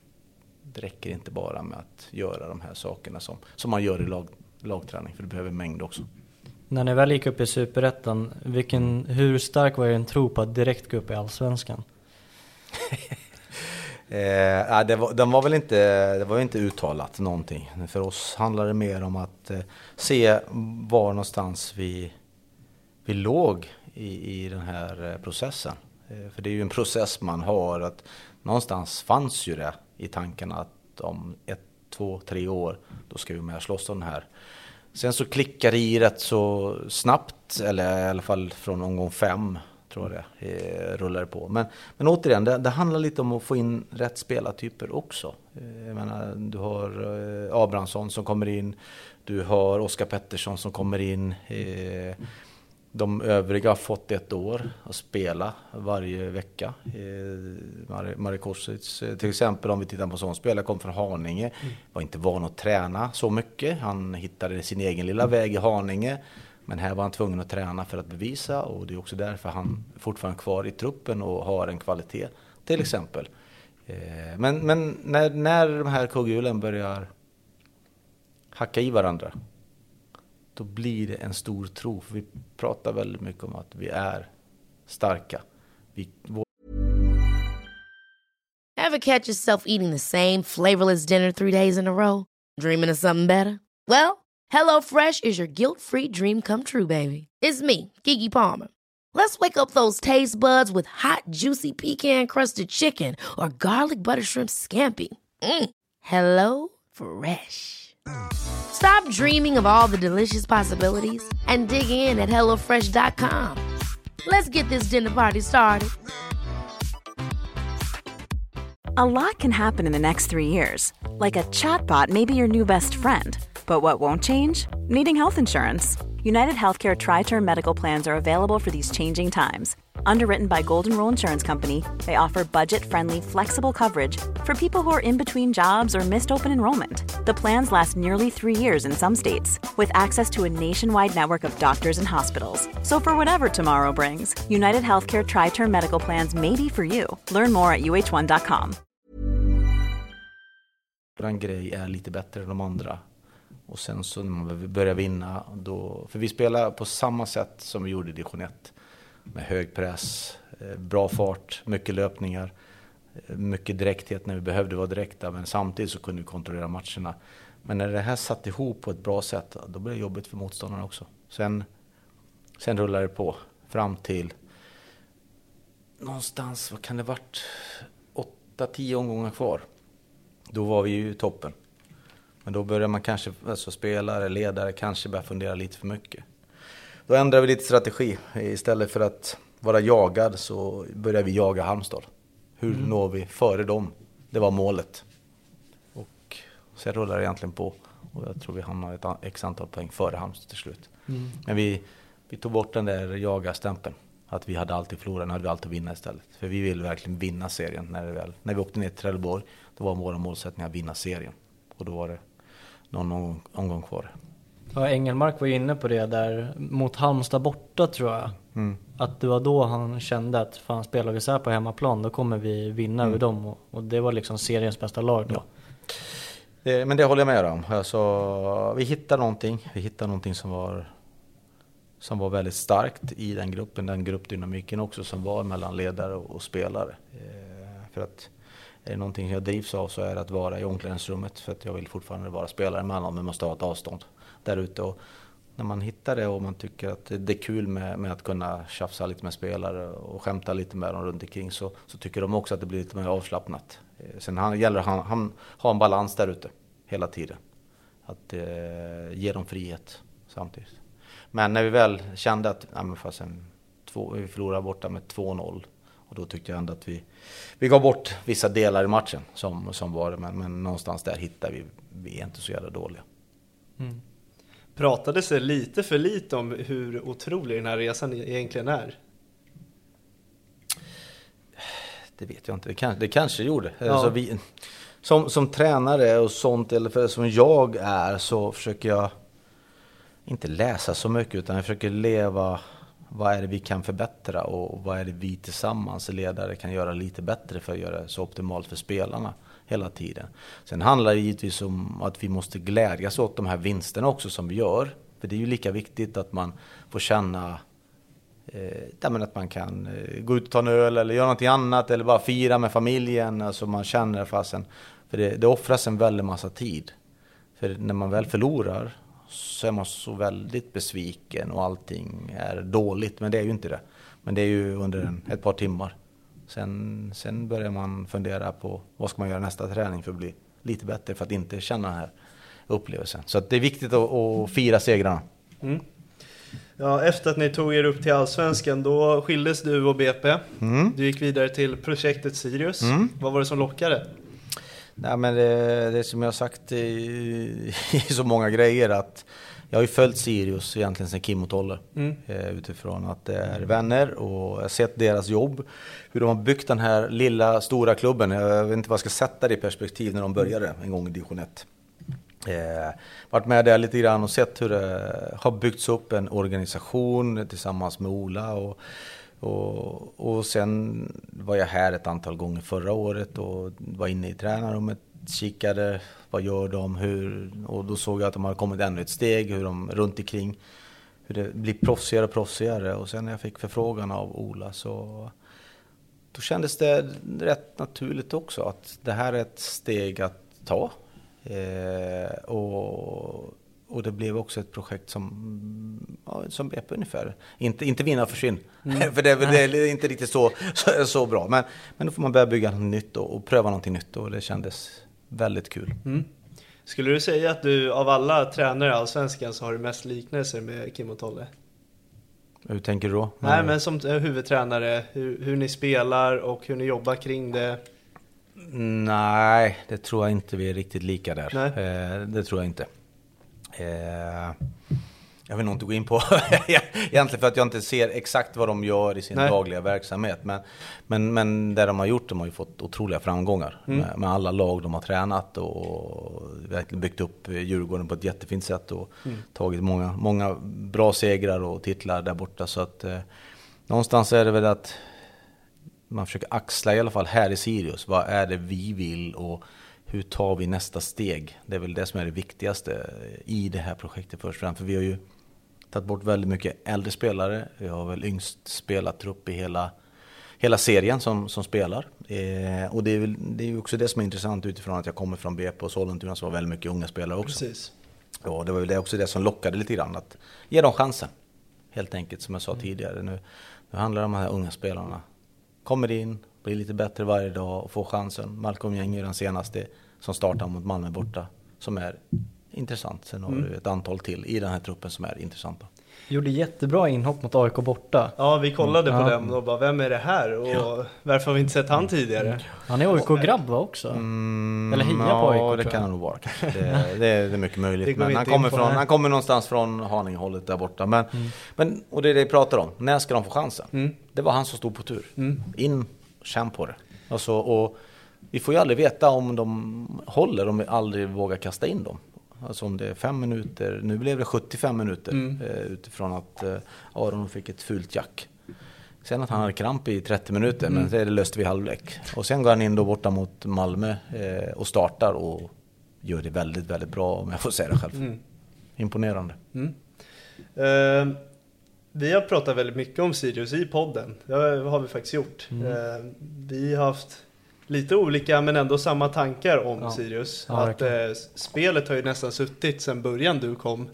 det räcker inte bara med att göra de här sakerna som, som man gör i lag, lagträning, för du behöver mängd också. När ni väl gick upp i Superettan, hur stark var er tro på att direkt gå upp i Allsvenskan? eh, det, var, den var väl inte, det var inte uttalat någonting. För oss handlade det mer om att eh, se var någonstans vi, vi låg i, i den här eh, processen. Eh, för det är ju en process man har. att någonstans fanns ju det i tankarna att om ett, två, tre år, då ska vi med och slåss om det här. Sen så klickar det i rätt så snabbt, eller i alla fall från omgång fem, tror jag det eh, rullar på. Men, men återigen, det, det, handlar lite om att få in rätt spelartyper också. Eh, jag menar, du har eh, Abrahamsson som kommer in, du har Oskar Pettersson som kommer in. Eh, de övriga har fått ett år att spela varje vecka. Mari Kosic till exempel, om vi tittar på sån spelare, kom från Haninge. Var inte van att träna så mycket. Han hittade sin egen lilla väg i Haninge. Men här var han tvungen att träna för att bevisa och det är också därför han fortfarande är kvar i truppen och har en kvalitet. Till exempel. Eh, men, men när, när de här kugghjulen börjar hacka i varandra då blir det en stor tro. För vi pratar väldigt mycket om att vi är starka. Vi, Have catch yourself eating the same flavorless dinner three days in a row? Dreaming of something better? Well, hello fresh is your guilt free dream come true baby. It's me, Gigi Palmer. Let's wake up those taste buds with hot juicy pecan crusted chicken or garlic butter shrimp scampi. Mm. Hello fresh. Stop dreaming of all the delicious possibilities and dig in at HelloFresh.com. Let's get this dinner party started. A lot can happen in the next three years. Like a chatbot may be your new best friend But what won't change? Needing health insurance. United Healthcare Tri Term Medical Plans are available for these changing times. Underwritten by Golden Rule Insurance Company, they offer budget friendly, flexible coverage for people who are in between jobs or missed open enrollment. The plans last nearly three years in some states, with access to a nationwide network of doctors and hospitals. So, for whatever tomorrow brings, United Healthcare Tri Term Medical Plans may be for you. Learn more at uh1.com. Våran grej är lite bättre än de andra. Och sen så när man börjar vinna, då, för vi spelar på samma sätt som vi gjorde i division 1. Med hög press, eh, bra fart, mycket löpningar, eh, mycket direkthet när vi behövde vara direkta, men samtidigt så kunde vi kontrollera matcherna. Men när det här satt ihop på ett bra sätt, då blev det jobbigt för motståndarna också. Sen, sen rullade det på fram till någonstans, vad kan det varit, 8-10 omgångar kvar. Då var vi ju i toppen. Men då börjar man kanske, alltså spelare, ledare, kanske börja fundera lite för mycket. Då ändrar vi lite strategi. Istället för att vara jagad så börjar vi jaga Halmstad. Hur mm. når vi före dem? Det var målet. Och sen rullar det egentligen på. Och jag tror vi hamnar ett x antal poäng före Halmstad till slut. Mm. Men vi, vi tog bort den där jaga-stämpeln. Att vi hade alltid förlorat, nu hade vi alltid vinna istället. För vi vill verkligen vinna serien. När, väl, när vi åkte ner till Trelleborg, då var vår målsättning att vinna serien. Och då var det någon omgång kvar. Ja, Engelmark var ju inne på det där mot Halmstad borta tror jag. Mm. Att det var då han kände att fan spelar vi så här på hemmaplan då kommer vi vinna mm. över dem. Och, och, det var liksom seriens bästa lag då. Ja. Det, men det håller jag med om. Alltså, vi hittade någonting. Vi hittade någonting som var, som var väldigt starkt i den gruppen. Den gruppdynamiken också som var mellan ledare och, och spelare. Eh, för att är det någonting jag drivs av så är det att vara i omklädningsrummet för att jag vill fortfarande vara spelare med dem, men måste ha ett avstånd där ute. Och när man hittar det och man tycker att det är kul med, med att kunna tjafsa lite med spelare och skämta lite med dem runt omkring så, så tycker de också att det blir lite mer avslappnat. Eh, sen han, gäller det att han, ha en balans där ute hela tiden. Att eh, ge dem frihet samtidigt. Men när vi väl kände att nej men fasen, två, vi förlorade borta med 2-0 och då tyckte jag ändå att vi, vi gav bort vissa delar i matchen som, som var det, men, men någonstans där hittade vi, vi är inte så jävla dåliga. Mm. Pratades det lite för lite om hur otrolig den här resan egentligen är? Det vet jag inte, det, kan, det kanske gjorde. Ja. Alltså vi, som, som tränare och sånt, eller för, som jag är, så försöker jag inte läsa så mycket, utan jag försöker leva vad är det vi kan förbättra och vad är det vi tillsammans ledare kan göra lite bättre för att göra det så optimalt för spelarna hela tiden. Sen handlar det givetvis om att vi måste glädjas åt de här vinsterna också som vi gör. För det är ju lika viktigt att man får känna eh, att man kan eh, gå ut och ta en öl eller göra någonting annat eller bara fira med familjen. Alltså man känner fasen. För det, det offras en väldig massa tid. För när man väl förlorar så är man så väldigt besviken och allting är dåligt. Men det är ju inte det. Men det är ju under en, ett par timmar. Sen, sen börjar man fundera på vad ska man göra nästa träning för att bli lite bättre för att inte känna den här upplevelsen. Så det är viktigt att, att fira segrarna. Mm. Ja, efter att ni tog er upp till Allsvenskan, då skildes du och BP. Mm. Du gick vidare till projektet Sirius. Mm. Vad var det som lockade? Nej, men det, det som jag har sagt i, i, så många grejer att jag har ju följt Sirius egentligen sedan Kim och Tolle. Mm. Eh, utifrån att det är vänner och jag har sett deras jobb. Hur de har byggt den här lilla, stora klubben. Jag vet inte vad jag ska sätta det i perspektiv när de började en gång i division 1. Eh, varit med där lite grann och sett hur det har byggts upp en organisation tillsammans med Ola. Och, och, och sen var jag här ett antal gånger förra året och var inne i tränarrummet, kikade, vad gör de, hur, och då såg jag att de har kommit ännu ett steg, hur de runt omkring, hur det blir proffsigare och proffsigare. Och sen när jag fick förfrågan av Ola så då kändes det rätt naturligt också att det här är ett steg att ta. Eh, och och det blev också ett projekt som, ja, som BP ungefär. Inte, inte vinna försvinn, mm. för det, det, är inte riktigt så, så, så, bra. Men, men då får man börja bygga något nytt och, och pröva någonting nytt och det kändes väldigt kul. Mm. Skulle du säga att du av alla tränare i Allsvenskan så har du mest liknelser med Kim och Tolle? Hur tänker du då? Nej, men som huvudtränare, hur, hur ni spelar och hur ni jobbar kring det. Nej, det tror jag inte vi är riktigt lika där. Eh, det tror jag inte. Eh, jag vill nog inte gå in på egentligen för att jag inte ser exakt vad de gör i sin Nej. dagliga verksamhet. Men, men, men det de har gjort, de har ju fått otroliga framgångar Mm. med, med alla lag de har tränat och verkligen byggt upp Djurgården på ett jättefint sätt och Mm. tagit många, många bra segrar och titlar där borta. Så att eh, någonstans är det väl att man försöker axla i alla fall här i Sirius. Vad är det vi vill och hur tar vi nästa steg? Det är väl det som är det viktigaste i det här projektet först och främst. För vi har ju tagit bort väldigt mycket äldre spelare. Vi har väl yngst spelartrupp i hela, hela serien som, som spelar. Eh, och det är, väl, det är ju också det som är intressant utifrån att jag kommer från BP och Sollentuna som var väldigt mycket unga spelare också. Precis. Ja, det var väl det också det som lockade lite grann. Att ge dem chansen. Helt enkelt som jag sa tidigare. Nu, nu handlar det om de här unga spelarna. Kommer in, blir lite bättre varje dag och får chansen. Malcolm Gäng är den senaste som startar mot Malmö borta. Som är intressant. Sen har du ett antal till i den här truppen som är intressanta. Gjorde jättebra inhopp mot AIK borta. Ja, vi kollade på Ja. den och bara, vem är det här? Och varför har vi inte sett han tidigare? Han är AIK-grabb va också? Eller heja på AIK, Mm, Ja, det kan han nog vara kanske. Det, det, är, det är mycket möjligt. Men han kommer, från, han kommer någonstans från Haninge-hållet där borta. Men, Mm. men, och det är det vi pratar om. När ska de få chansen? Mm. Det var han som stod på tur. In, känn på det. Alltså, och vi får ju aldrig veta om de håller om vi aldrig vågar kasta in dem. Alltså om det är fem minuter, nu blev det 75 minuter Mm. eh, utifrån att eh, Aron fick ett fult jack. Sen att han hade kramp i 30 minuter, men det löste vi i halvlek. Och sen går han in då borta mot Malmö eh, och startar och gör det väldigt, väldigt bra om jag får säga det själv. Mm. Imponerande. Eh, vi har pratat väldigt mycket om Sirius i podden. Det har vi faktiskt gjort. Mm. Eh, vi har haft lite olika men ändå samma tankar om Ja. Sirius. Ja, att eh, spelet har ju nästan suttit sedan början du kom,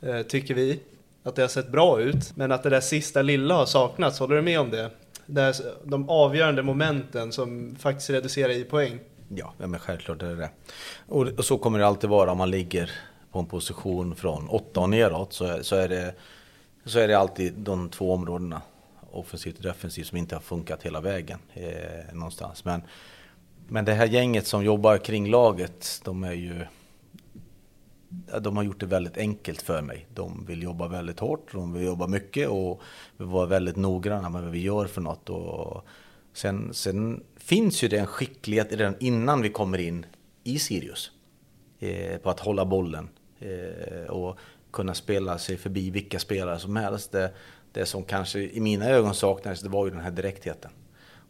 eh, tycker vi. Att det har sett bra ut, men att det där sista lilla har saknats. Håller du med om det? det är de avgörande momenten som faktiskt reducerar i poäng. Ja, men självklart är det det. Och, och så kommer det alltid vara om man ligger på en position från åtta och neråt så är, så är, det, så är det alltid de två områdena, offensivt och defensivt, som inte har funkat hela vägen eh, någonstans. Men, men det här gänget som jobbar kring laget, de är ju de har gjort det väldigt enkelt för mig. De vill jobba väldigt hårt, de vill jobba mycket och vill vara väldigt noggranna med vad vi gör för något. Och sen, sen finns ju det en skicklighet redan innan vi kommer in i Sirius. Eh, på att hålla bollen eh, och kunna spela sig förbi vilka spelare som helst. Det, det som kanske i mina ögon saknades, det var ju den här direktheten.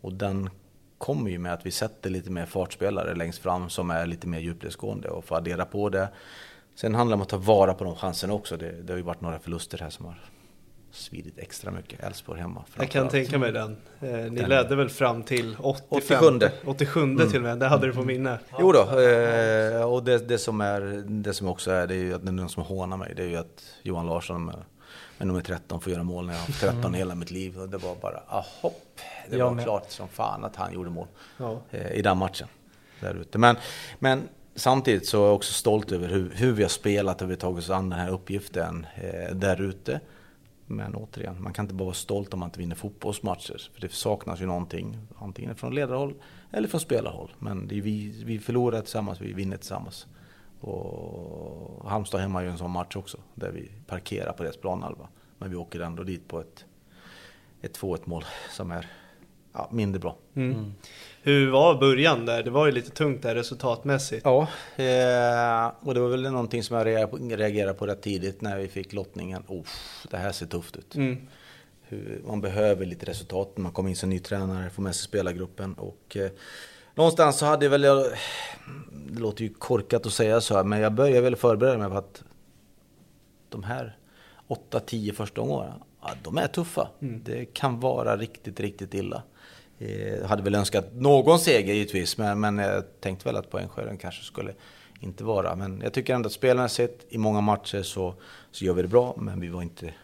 Och den kommer ju med att vi sätter lite mer fartspelare längst fram som är lite mer djupledsgående och får addera på det. Sen handlar det om att ta vara på de chanserna också. Det, det har ju varit några förluster här som har svidit extra mycket. Elfsborg hemma. Jag kan tänka mig den. Eh, ni Den. ledde väl fram till 85, 87. 87 till och med, det hade du på minne. Jo då, eh, och det, det, som är, det som också är, det är ju att det är någon som hånar mig. Det är ju att Johan Larsson med, nummer 13 får göra mål när jag har haft 13 hela mitt liv. Och det var bara, ahopp. Det Jag var med. klart som fan att han gjorde mål Ja. eh, i den matchen. Där ute. Men, men samtidigt så är jag också stolt över hur, hur vi har spelat och vi har tagit oss an den här uppgiften eh, där ute. Men återigen, man kan inte bara vara stolt om man inte vinner fotbollsmatcher. För det saknas ju någonting, antingen från ledarhåll eller från spelarhåll. Men det är vi, vi förlorar tillsammans, vi vinner tillsammans. Och Halmstad hemma är ju en sån match också, där vi parkerar på deras planhalva. Men vi åker ändå dit på ett, ett 2-1 mål som är ja, mindre bra. Mm. Hur var början där? Det var ju lite tungt där resultatmässigt. Ja, eh, och det var väl någonting som jag rea- reagerade på rätt tidigt när vi fick lottningen. Oh, det här ser tufft ut. Mm. Hur, man behöver lite resultat när man kommer in som ny tränare, får med sig spelargruppen. Och, eh, någonstans så hade jag väl, jag, det låter ju korkat att säga så här, men jag började väl förbereda mig på att de här 8-10 första omgångarna, ja, de är tuffa. Det kan vara riktigt, riktigt illa. Eh, hade väl önskat någon seger givetvis, men, men jag tänkte väl att poängskörden kanske skulle inte vara. Men jag tycker ändå att spelarmässigt i många matcher så, så gör vi det bra, men vi var, inte,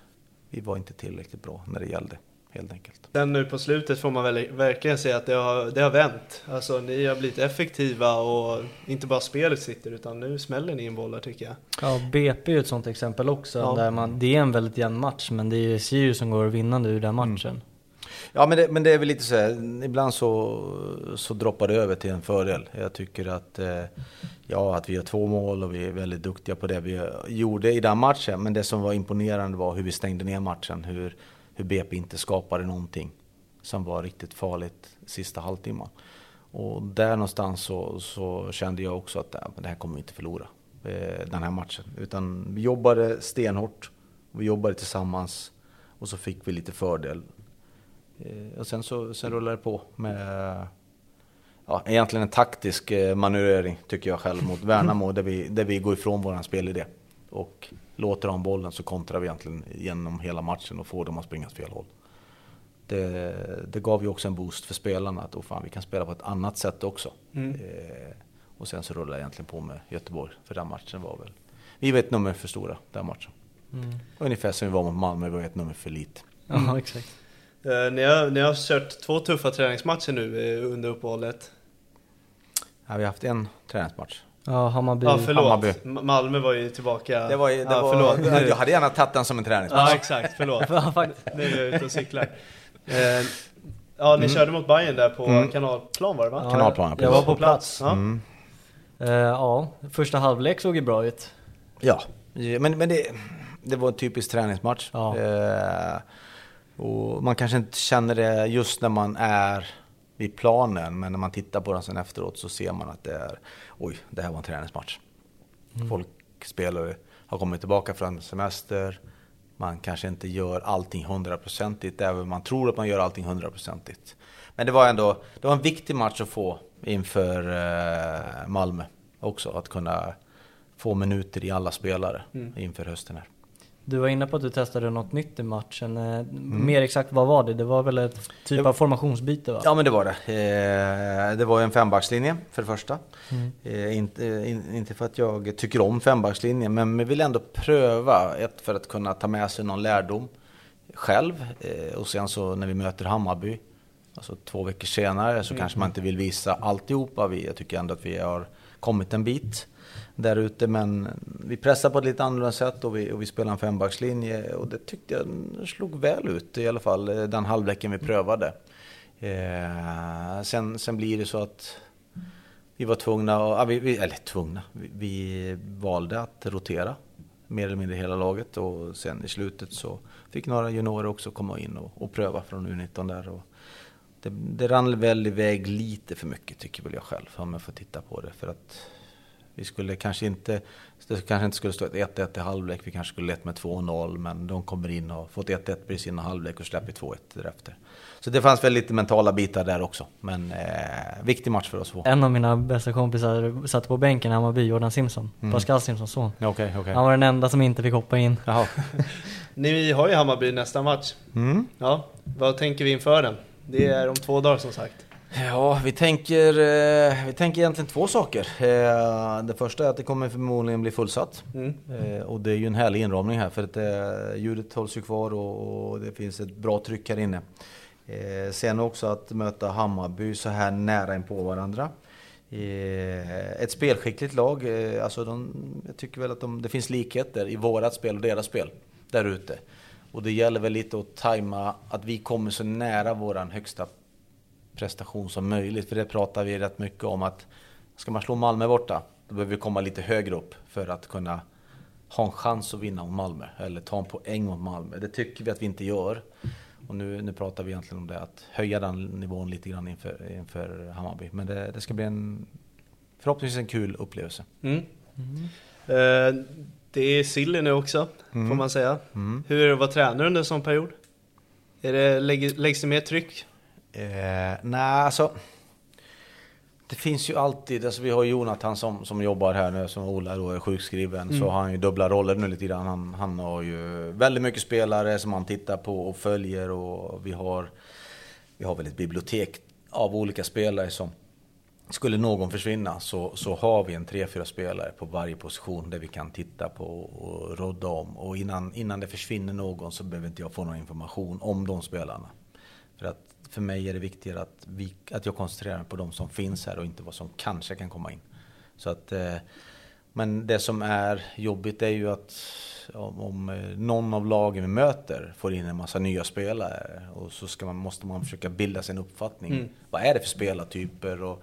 vi var inte tillräckligt bra när det gällde, helt enkelt. Sen nu på slutet får man väl verkligen säga att det har, det har vänt. Alltså ni har blivit effektiva och inte bara spelet sitter utan nu smäller ni in bollar tycker jag. Ja, BP är ju ett sånt exempel också. Ja. Där man, det är en väldigt jämn match, men det är Sirius som går vinnande ur den matchen. Ja, men det, men det är väl lite så här, ibland så, så droppar det över till en fördel. Jag tycker att, eh, ja, att vi har två mål och vi är väldigt duktiga på det vi gjorde i den matchen. Men det som var imponerande var hur vi stängde ner matchen, hur, hur BP inte skapade någonting som var riktigt farligt sista halvtimmen. Och där någonstans så, så kände jag också att det här kommer vi inte förlora, eh, den här matchen. Utan vi jobbade stenhårt, vi jobbade tillsammans och så fick vi lite fördel. Eh, och sen, så, sen rullade det på med ja, egentligen en taktisk eh, manövrering tycker jag själv mot Värnamo där vi, där vi går ifrån våran spelidé. Och låter dem bollen så kontrar vi egentligen genom hela matchen och får dem att springa åt fel håll det, det gav ju också en boost för spelarna att oh fan, vi kan spela på ett annat sätt också. Mm. Eh, och sen så rullade jag egentligen på med Göteborg, för den matchen var väl... Vi var ett nummer för stora, den matchen. Mm. Ungefär som vi var mot Malmö, vi var ett nummer för lite. Mm. Ja, exakt. Eh, ni, har, ni har kört två tuffa träningsmatcher nu eh, under uppehållet. Ja, vi har haft en träningsmatch. Ja, Hammarby. Ja, förlåt. Hammarby. Malmö var ju tillbaka. Det var, det ja, var, förlåt. Jag hade gärna tagit den som en träningsmatch. Ja, exakt. Förlåt. nu är jag ute och cyklar. Eh, ja, ni mm. körde mot Bayern där på mm. kanalplan var det va? Ja, kanalplan, jag var på plats. Ja. Mm. Uh, ja, första halvlek såg ju bra ut. Ja, men, men det, det var en typisk träningsmatch. Ja. Uh, och man kanske inte känner det just när man är vid planen, men när man tittar på den sen efteråt så ser man att det är, oj, det här var en träningsmatch. Mm. Folk, spelare, har kommit tillbaka från semester, man kanske inte gör allting hundraprocentigt, även om man tror att man gör allting hundraprocentigt. Men det var ändå det var en viktig match att få inför eh, Malmö också, att kunna få minuter i alla spelare mm. inför hösten här. Du var inne på att du testade något nytt i matchen. Eh, mm. Mer exakt, vad var det? Det var väl ett typ av formationsbyte va? Ja men det var det. Eh, det var en fembackslinje för det första. Mm. Eh, inte, inte för att jag tycker om fembackslinjen, men vi vill ändå pröva ett för att kunna ta med sig någon lärdom själv. Och sen så när vi möter Hammarby, alltså två veckor senare, så mm. kanske man inte vill visa alltihopa. Jag tycker ändå att vi har kommit en bit där ute. Men vi pressar på ett lite annorlunda sätt och vi, och vi spelar en fembackslinje och det tyckte jag slog väl ut i alla fall eh, den halvleken vi prövade. Eh, sen, sen blir det så att vi var tvungna, ja, vi, eller tvungna, vi, vi, valde att rotera mer eller mindre hela laget och sen i slutet så fick några juniorer också komma in och, och pröva från U19 där. Och det, det rann väl iväg lite för mycket tycker väl jag själv om jag får titta på det. För att vi skulle kanske inte, det kanske inte skulle stå 1-1 i halvlek, vi kanske skulle lett med 2-0, men de kommer in och fått 1-1 precis innan halvlek och släpper 2-1 därefter. Så det fanns väl lite mentala bitar där också, men eh, viktig match för oss två. En av mina bästa kompisar satt på bänken i Hammarby, Jordan Simpson, mm. Pascal Simpsons son. Okay, okay. Han var den enda som inte fick hoppa in. Ni har ju Hammarby nästa match. Mm. Ja, vad tänker vi inför den? Det är om två dagar som sagt. Ja, vi tänker, eh, vi tänker egentligen två saker. Eh, det första är att det kommer förmodligen bli fullsatt. Mm. Eh, och det är ju en härlig inramning här för att ljudet hålls ju kvar och det finns ett bra tryck här inne. Sen också att möta Hammarby så här nära in på varandra. Ett spelskickligt lag. Alltså de, jag tycker väl att de, det finns likheter i vårat spel och deras spel där ute. Och det gäller väl lite att tajma att vi kommer så nära våran högsta prestation som möjligt. För det pratar vi rätt mycket om att ska man slå Malmö borta, då behöver vi komma lite högre upp för att kunna ha en chans att vinna mot Malmö. Eller ta en poäng mot Malmö. Det tycker vi att vi inte gör. Och nu, nu pratar vi egentligen om det, att höja den nivån lite grann inför, inför Hammarby. Men det, det ska bli en förhoppningsvis en kul upplevelse. Mm. Mm. Uh, det är silly nu också, mm. får man säga. Mm. Hur är det att vara tränare under en sån period? Är det, läggs det mer tryck Eh, nej, alltså. Det finns ju alltid, alltså vi har Jonathan som, som jobbar här nu, som Ola då är sjukskriven, mm. så har han ju dubbla roller nu lite grann. Han, han har ju väldigt mycket spelare som han tittar på och följer och vi har, vi har väl ett bibliotek av olika spelare som skulle någon försvinna så, så har vi en tre, fyra spelare på varje position där vi kan titta på och rodda om. Och innan, innan det försvinner någon så behöver inte jag få någon information om de spelarna. För att för mig är det viktigare att, vi, att jag koncentrerar mig på de som finns här och inte vad som kanske kan komma in. Så att, eh, Men det som är jobbigt är ju att om, eh, någon av lagen vi möter får in en massa nya spelare och så man, måste man försöka bilda sin uppfattning. Mm. Vad är det för spelartyper och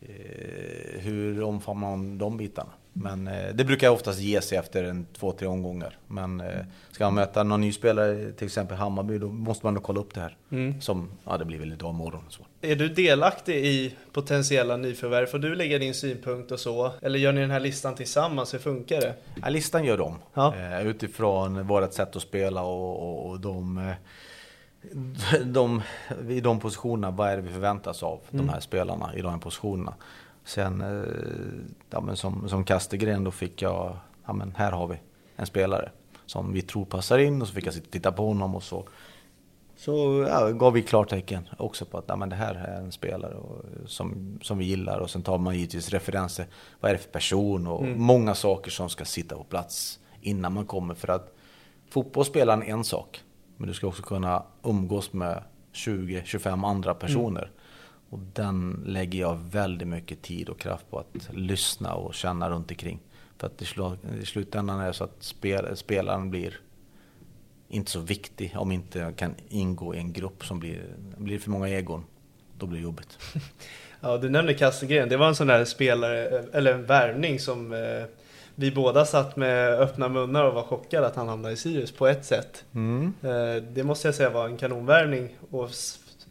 eh, hur omfamnar man de bitarna? Men eh, det brukar oftast ge sig efter en två, tre omgångar. Men eh, ska man möta någon ny spelare, till exempel Hammarby, då måste man nog kolla upp det här. Mm. Som, ja det blir väl idag morgon och så. Är du delaktig i potentiella nyförvärv? Får du lägga din synpunkt och så? Eller gör ni den här listan tillsammans? Hur funkar det? Ja, listan gör de. Ja. Eh, utifrån vårt sätt att spela och, och, och de, eh, de, i de positionerna, vad är det vi förväntas av de här spelarna i de här positionerna. Sen, eh, ja, men som, som Kastegren, då fick jag, ja men här har vi en spelare som vi tror passar in och så fick jag sitta och titta på honom och så så ja, gav vi klartecken också på att ja, men det här är en spelare och, som, som vi gillar och sen tar man givetvis referenser. Vad är det för person och många saker som ska sitta på plats innan man kommer. För att fotboll spelar en, sak, men du ska också kunna umgås med 20-25 andra personer. Och den lägger jag väldigt mycket tid och kraft på att lyssna och känna runt omkring. För att i, slu- i slutändan är det så att spel, spelaren blir inte så viktig om inte jag kan ingå i en grupp som blir, blir för många egon. Då blir det jobbigt. Ja, du nämnde Kastegren. Det var en sån där spelare, eller en värvning som eh, vi båda satt med öppna munnar och var chockade att han hamnade i Sirius på ett sätt. Eh, det måste jag säga var en kanonvärvning och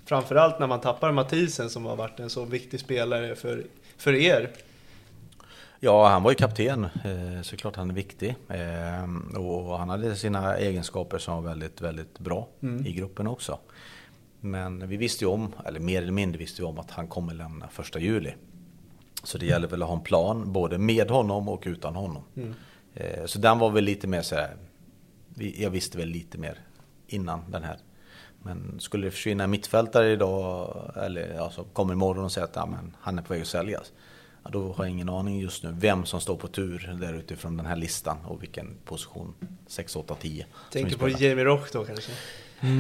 framförallt när man tappar Mathisen som har varit en så viktig spelare för, för er. Ja, han var ju kapten, eh, så klart han är viktig. Eh, Och han hade sina egenskaper som var väldigt, väldigt bra i gruppen också. Men vi visste ju om, eller mer eller mindre visste vi om att han kommer lämna första juli. Så det gäller väl att ha en plan, både med honom och utan honom. Eh, Så den var väl lite mer så här, jag visste väl lite mer innan den här. Men skulle det försvinna en mittfältare idag, eller alltså kommer imorgon och säger att ja, men han är på väg att säljas. Ja, då har jag ingen aning just nu vem som står på tur där utifrån den här listan och vilken position 6, 8, 10. som vi Tänker på. Jamie Rock då kanske?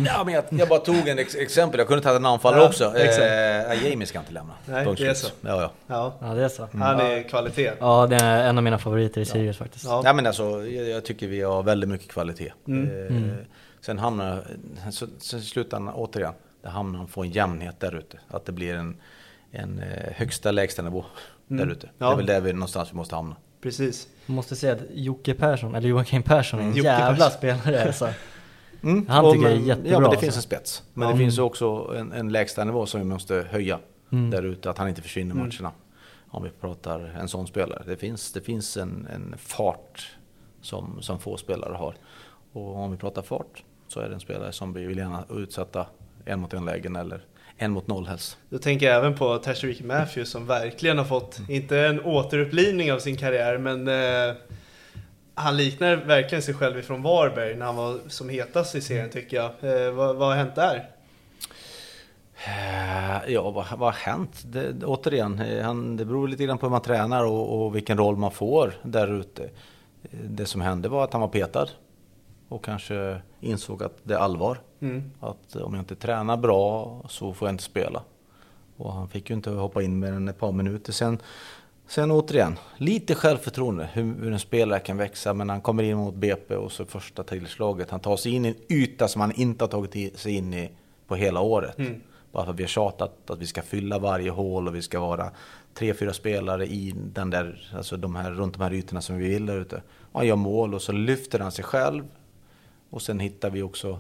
Ja, men jag, jag bara tog en ex exempel, jag kunde ta en anfallare Ja, också. Eh, Jamie ska inte lämna. Nej, Punkt det är så. Ja, ja. Ja, Ja, det är så. han är kvalitet. Ja, det är en av mina favoriter i Sirius faktiskt. Ja. Ja men alltså, jag, jag tycker vi har väldigt mycket kvalitet. Mm. Eh, Sen hamnar, så, sen i slutändan, återigen, det hamnar man få en jämnhet där ute. Att det blir en, en eh, högsta lägsta nivå där ute. Mm. Ja. Det är väl där vi någonstans vi måste hamna. Precis. Jag måste säga att Jocke Persson, eller Joakim Persson, är en Jocke jävla Persson. spelare alltså. Mm. Han tycker jag är jättebra, Ja men det alltså. finns en spets. Men Ja. det finns också en, en lägsta nivå som vi måste höja Mm. där ute. Att han inte försvinner i matcherna. Om vi pratar en sån spelare. Det finns, det finns en, en fart som, som få spelare har. Och om vi pratar fart så är det en spelare som vi vill gärna utsätta en mot en lägen eller en mot noll helst. Då tänker jag även på Tashreeq Matthews som verkligen har fått, inte en återupplivning av sin karriär, men eh, han liknar verkligen sig själv ifrån Varberg när han var som hetast i serien tycker jag. Eh, vad, vad har hänt där? Eh, Ja, vad, vad har hänt? Det, det- återigen, eh, han, det beror lite grann på hur man tränar och, och vilken roll man får där ute. Eh, Det som hände var att han var petad och kanske insåg att det är allvar. Mm. Att om jag inte tränar bra så får jag inte spela. Och han fick ju inte hoppa in mer än ett par minuter. Sen, sen återigen, lite självförtroende hur, hur en spelare kan växa. Men han kommer in mot BP och så första tillslaget. Han tar sig in i en yta som han inte har tagit sig in i på hela året. Bara för att vi har tjatat att vi ska fylla varje hål och vi ska vara tre, fyra spelare i den där, alltså de här, runt de här ytorna som vi vill där ute. Han gör mål och så lyfter han sig själv. Och sen hittar vi också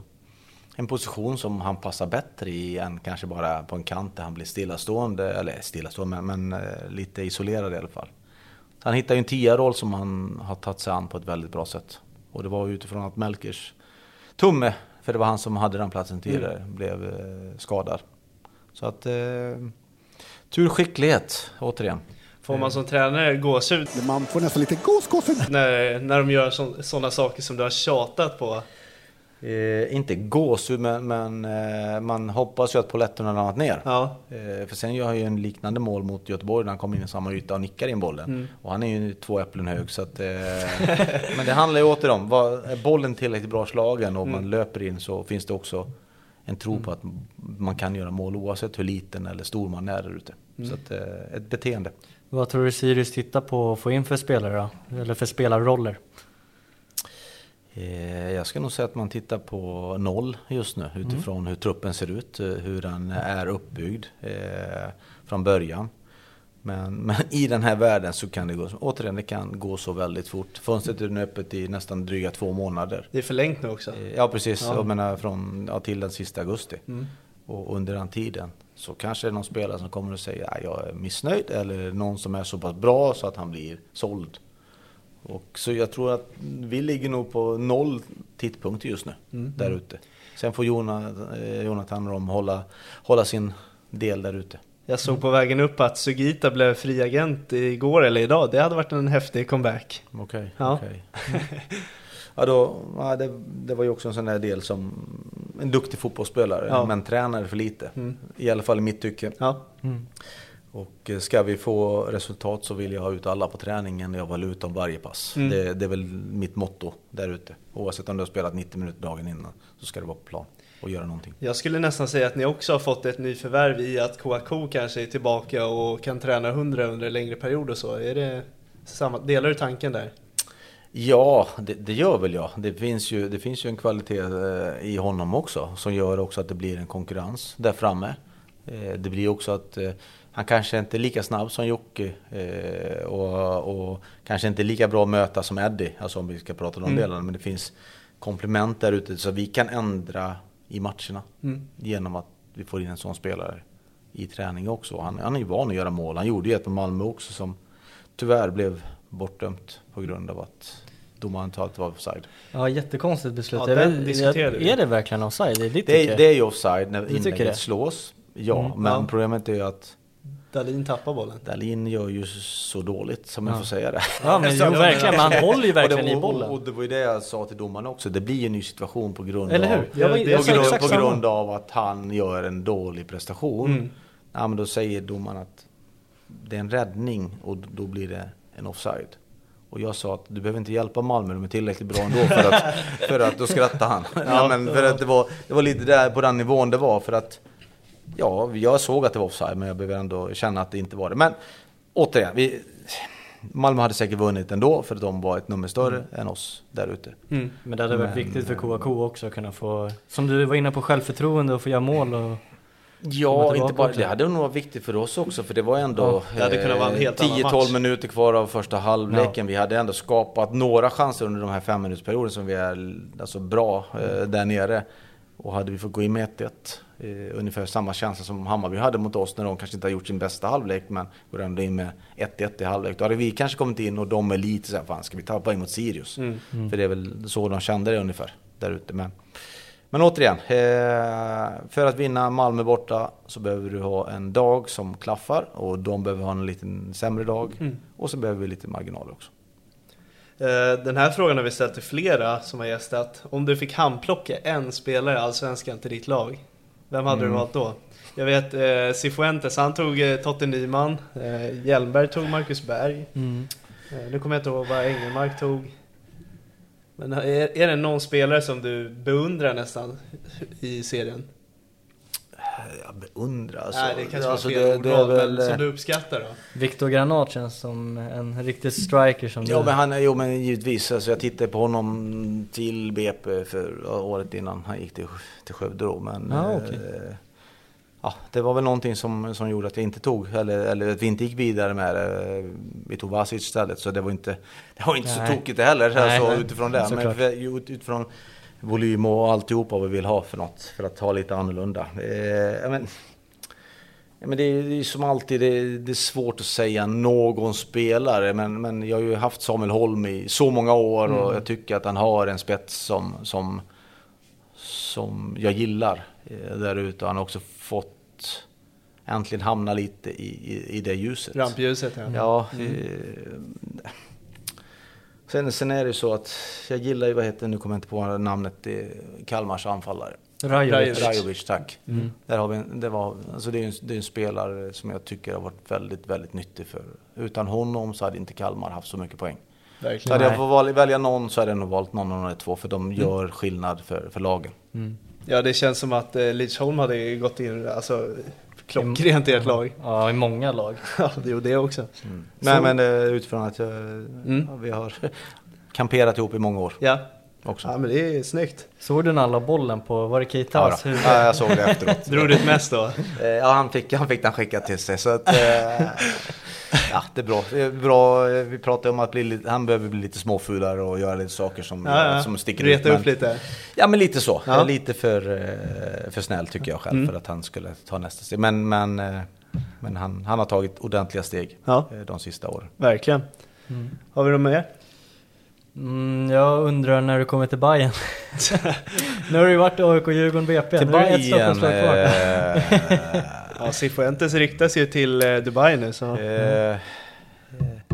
en position som han passar bättre i än kanske bara på en kant där han blir stillastående, eller stillastående, men, men eh, lite isolerad i alla fall. Så han hittar ju en tia-roll som han har tagit sig an på ett väldigt bra sätt. Och det var utifrån att Melkers tumme, för det var han som hade den platsen tidigare, blev eh, skadad. Så att eh, tur skicklighet, återigen. Får man som tränare gåshud Man får nästan lite gåsgåshud. när, när de gör sådana saker som du har tjatat på? Eh, inte gåshud, men, men eh, man hoppas ju att polletten har ramlat ner. Ja, Eh, för sen gör han ju en liknande mål mot Göteborg när han kommer in i samma yta och nickar in bollen. Och han är ju två äpplen hög. Så att, eh, men det handlar ju åter om, vad, är bollen tillräckligt bra slagen och man löper in så finns det också en tro på att man kan göra mål oavsett hur liten eller stor man är där ute. Så att, eh, ett beteende. Vad tror du Sirius tittar på att få in för spelare då? Eller för spelarroller? Eh, Jag ska nog säga att man tittar på noll just nu utifrån hur truppen ser ut, eh, hur den är uppbyggd eh, från början. Men, men i den här världen så kan det gå, återigen det kan gå så väldigt fort. Fönstret är nu öppet i nästan dryga två månader. Det är förlängt nu också. Ja precis, Ja. jag menar från, ja, till den sista augusti. Mm. Och under den tiden så kanske det är någon spelare som kommer att säga att jag är missnöjd eller någon som är så pass bra så att han blir såld. Och så jag tror att vi ligger nog på noll tittpunkter just nu Mm. där ute. Sen får Jonathan, eh, Jonathan Rom hålla, hålla sin del där ute. Jag såg på vägen upp att Sugita blev fri agent igår eller idag. Det hade varit en häftig comeback. Okej. Ja. okej. ja, då, ja, det, det var ju också en sån där del som en duktig fotbollsspelare Ja. men tränade för lite. Mm. I alla fall i mitt tycke. Ja, Och eh, ska vi få resultat så vill jag ha ut alla på träningen. Jag vill ut dem varje pass. Mm. Det, det är väl mitt motto där ute. Oavsett om du har spelat 90 minuter dagen innan så ska du vara på plan och göra någonting. jag skulle nästan säga att ni också har fått ett nyförvärv i att KK kanske är tillbaka och kan träna 100 under en längre period och så. Är det samma, delar du tanken där? Ja, det, det gör väl jag. Det finns ju, det finns ju en kvalitet eh, i honom också som gör också att det blir en konkurrens där framme. Eh, Det blir också att han kanske inte är lika snabb som Jocke eh, och, och kanske inte lika bra att möta som Eddie, alltså om vi ska prata om de Mm. delarna. Men det finns komplement där ute så vi kan ändra i matcherna Mm. genom att vi får in en sån spelare i träning också. Han, han är ju van att göra mål. Han gjorde ju ett på Malmö också som tyvärr blev bortdömt på grund av att domaren inte att det var offside. Ja, jättekonstigt beslut. Ja, Jag den diskuterar vi. Är det verkligen offside? Det är Det är, det är ju offside när inlägget slås. Ja, Mm. men Ja. problemet är ju att Dalin tappar bollen. Dahlin gör ju så dåligt som jag Ja. får säga det. Ja, men jo, verkligen. Men han håller ju verkligen och det, i och- bollen. Och, och det var ju det jag sa till domaren också. Det blir ju en ny situation på grund Eller av hur? Jag, var, det- jag på grund, på grund av att han gör en dålig prestation. Mm. Ja, men då säger domaren att det är en räddning och då blir det en offside. Och jag sa att du behöver inte hjälpa Malmö, de är tillräckligt bra ändå för att, för att då skrattade han. Ja, men för att det var, det var lite där på den nivån det var för att ja, jag såg att det var offside men jag behöver ändå känna att det inte var det. Men återigen, vi, Malmö hade säkert vunnit ändå för att de var ett nummer större än oss där ute. Mm. Men det hade varit Men- viktigt för KK också att kunna få, som du var inne på, självförtroende och få göra mål och... Ja, inte bara, också. det hade nog varit viktigt för oss också för det var ändå Ja, det eh, helt annan 10-12 match. minuter kvar av första halvleken. Vi hade ändå skapat några chanser under de här fem minutersperioden som vi är alltså, bra eh, där nere. Och hade vi fått gå in med 1-1, eh, ungefär samma känsla som Hammarby hade mot oss när de kanske inte har gjort sin bästa halvlek men går ändå in med 1-1 i halvlek. Då hade vi kanske kommit in och de är lite såhär, fan ska vi ta poäng mot Sirius? Mm. För det är väl så de kände det ungefär där ute. Men, men återigen, eh, för att vinna Malmö borta så behöver du ha en dag som klaffar och de behöver ha en liten sämre dag. Mm. Och så behöver vi lite marginaler också. Eh, Den här frågan har vi ställt till flera som har gästat. Om du fick handplocka en spelare i Allsvenskan till ditt lag, vem hade du Mm. valt då? Jag vet eh, Cifuentes, han tog eh, Totte Nyman. Eh, Hjelmberg tog Marcus Berg. Mm. Eh, nu kommer jag inte ihåg vad Engelmark tog. Men är, är det någon spelare som du beundrar nästan i serien? Jag beundrar alltså. Nej, det kanske alltså, var fel det, det är ordval, väl, men som du uppskattar då? Viktor Granat känns som en riktig striker som Ja du... men, han, jo, men givetvis, alltså, jag tittade på honom till BP för året innan han gick till, till Skövde då. Men, Ja, okej. eh, ja, det var väl någonting som, som gjorde att jag inte tog, eller, eller att vi inte gick vidare med det. Vi tog Vasic istället, så det var inte, det var inte så tokigt det heller Nej, alltså, nej. utifrån det. Men utifrån volym och alltihopa vad vi vill ha för något, för att ha lite annorlunda. Eh, men, men det är är som alltid, det det är svårt att säga någon spelare. Men, men jag har ju haft Samuel Holm i så många år och jag tycker att han har en spets som, som, som jag gillar eh, där ute. Han har också fått äntligen hamna lite i, i, i det ljuset. Rampljuset ja. Ja. Eh, sen, sen är det så att jag gillar ju, vad heter nu kommer jag inte på namnet, Kalmars anfallare. Rajovic. Rajovic, tack. Mm. Där har vi en, det, var, alltså det, är en, det är en spelare som jag tycker har varit väldigt, väldigt nyttig för. Utan honom så hade inte Kalmar haft så mycket poäng. Så Verkligen. hade jag fått välja någon så hade jag nog valt någon av de två för de gör skillnad för, för lagen. Mm. Ja, det känns som att eh, Lidsholm hade gått in, alltså klockrent i ert lag. Ja, i många lag. Ja, det är det också. Nej men eh, utifrån att jag, ja, vi har kamperat ihop i många år Ja. också. ja, men det är snyggt. Såg du när han la bollen på, var det Ja, Keitas huvud? ja, jag såg det efteråt. Drog du ett mest då? Eh, Ja, han fick, han fick den skickad till sig. Så att, eh, ja, det är bra. Det är bra. Vi pratade om att bli lite, han behöver bli lite småfulare och göra lite saker som, Ja, ja. som sticker Reta ut. upp lite. Ja, men lite så. Ja. Lite för, eh, för snäll tycker jag själv Mm. för att han skulle ta nästa steg. Men, men, eh, men han, han har tagit ordentliga steg Ja. eh, de sista åren. Verkligen. Har vi något mer? Mm, jag undrar när du kommer till Bayern. nu har du ju varit i AIK, Djurgården, BP. Till nu är det ett Stockholmslag kvar. Eh, Ja, Cifuentes ryktas ju till eh, Dubai nu så. eh,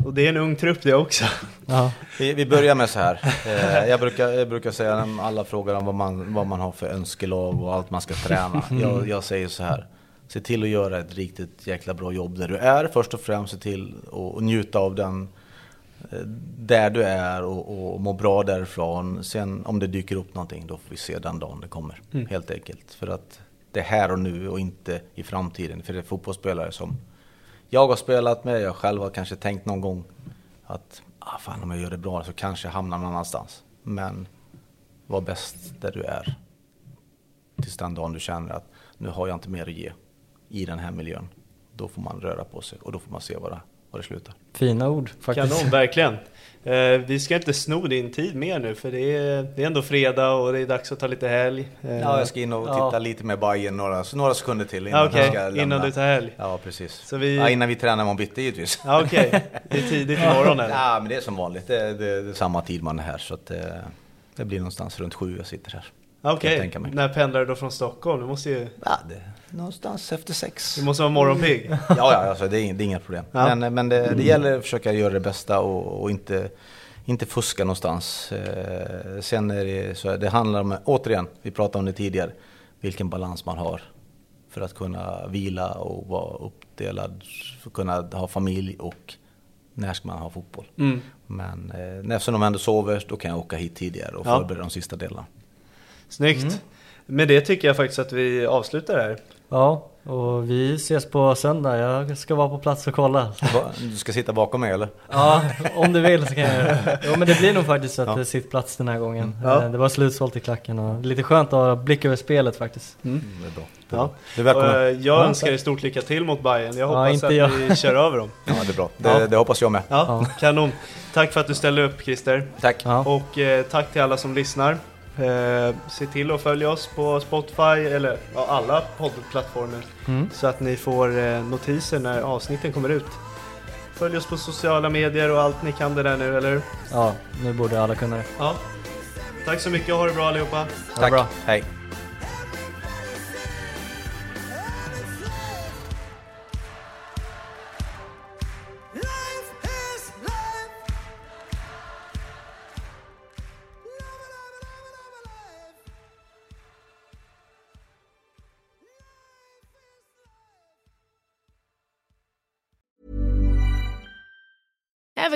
Och det är en ung trupp det också. Ja. Vi, vi börjar med så här. Eh, jag, brukar, jag brukar säga när alla frågar om vad man, vad man har för önskelag och allt man ska träna. Jag, jag säger så här. Se till att göra ett riktigt jäkla bra jobb där du är. Först och främst se till att njuta av den eh, där du är och, och må bra därifrån. Sen om det dyker upp någonting då får vi se den dagen det kommer. Helt enkelt. För att det är här och nu och inte i framtiden. För det är fotbollsspelare som jag har spelat med, jag själv har kanske tänkt någon gång att ah, fan om jag gör det bra så kanske jag hamnar någon annanstans. Men var bäst där du är. Tills den dagen du känner att nu har jag inte mer att ge i den här miljön. Då får man röra på sig och då får man se vad det, var det slutar. Fina ord faktiskt. Kanon, verkligen. Eh, vi ska inte sno din tid mer nu för det är, det är ändå fredag och det är dags att ta lite helg. Eh, Ja, jag ska in och titta Ja. lite med Bajen några, några sekunder till innan jag ska lämna. innan du tar helg. Ja, precis. Så vi- ja, innan vi tränar imorgon bitti givetvis. Ja, okej. Det är tidigt imorgon eller? Ja, men det är som vanligt. Det är, det är, det är samma tid man är här så att det, det blir någonstans runt sju jag sitter här. Okej, mig. när pendlar du då från Stockholm? Du måste ju, Ja, det, någonstans efter sex. du måste vara morgonpigg. Ja, ja alltså, det, är, det är inga problem. Ja. Men, men det, det gäller att försöka göra det bästa och, och inte, inte fuska någonstans. Eh, sen är det så det handlar om, återigen, vi pratade om det tidigare, vilken balans man har för att kunna vila och vara uppdelad, för att kunna ha familj och när ska man ha fotboll. Mm. Men eh, eftersom de ändå sover, då kan jag åka hit tidigare och Ja. förbereda de sista delarna. Snyggt. Med det tycker jag faktiskt att vi avslutar här. Ja, och vi ses på söndag. Jag ska vara på plats och kolla. Du ska sitta bakom mig eller? Ja, om du vill så kan jag göra det. Jo men det blir nog faktiskt att det sitter plats den här gången. Ja. Eh, Det var slutsålt i klacken och lite skönt att ha blick över spelet faktiskt. Mm, det är bra. Det är Ja. bra. Är välkommen. Eh, jag Ja, önskar dig stort lycka till mot Bayern. Jag Ja, hoppas inte att jag. vi kör över dem. Ja, det är bra. Det, Ja. det hoppas jag med. Ja, kanon. Tack för att du ställde upp Christer. Tack. Ja. Och eh, tack till alla som lyssnar. Eh, se till att följa oss på Spotify eller ja, alla poddplattformar Mm. så att ni får eh, notiser när avsnitten kommer ut. Följ oss på sociala medier och allt ni kan det där nu, eller hur? ja, nu borde alla kunna det. Ja. Tack så mycket och ha det bra allihopa. Ha det Tack. bra. Hej.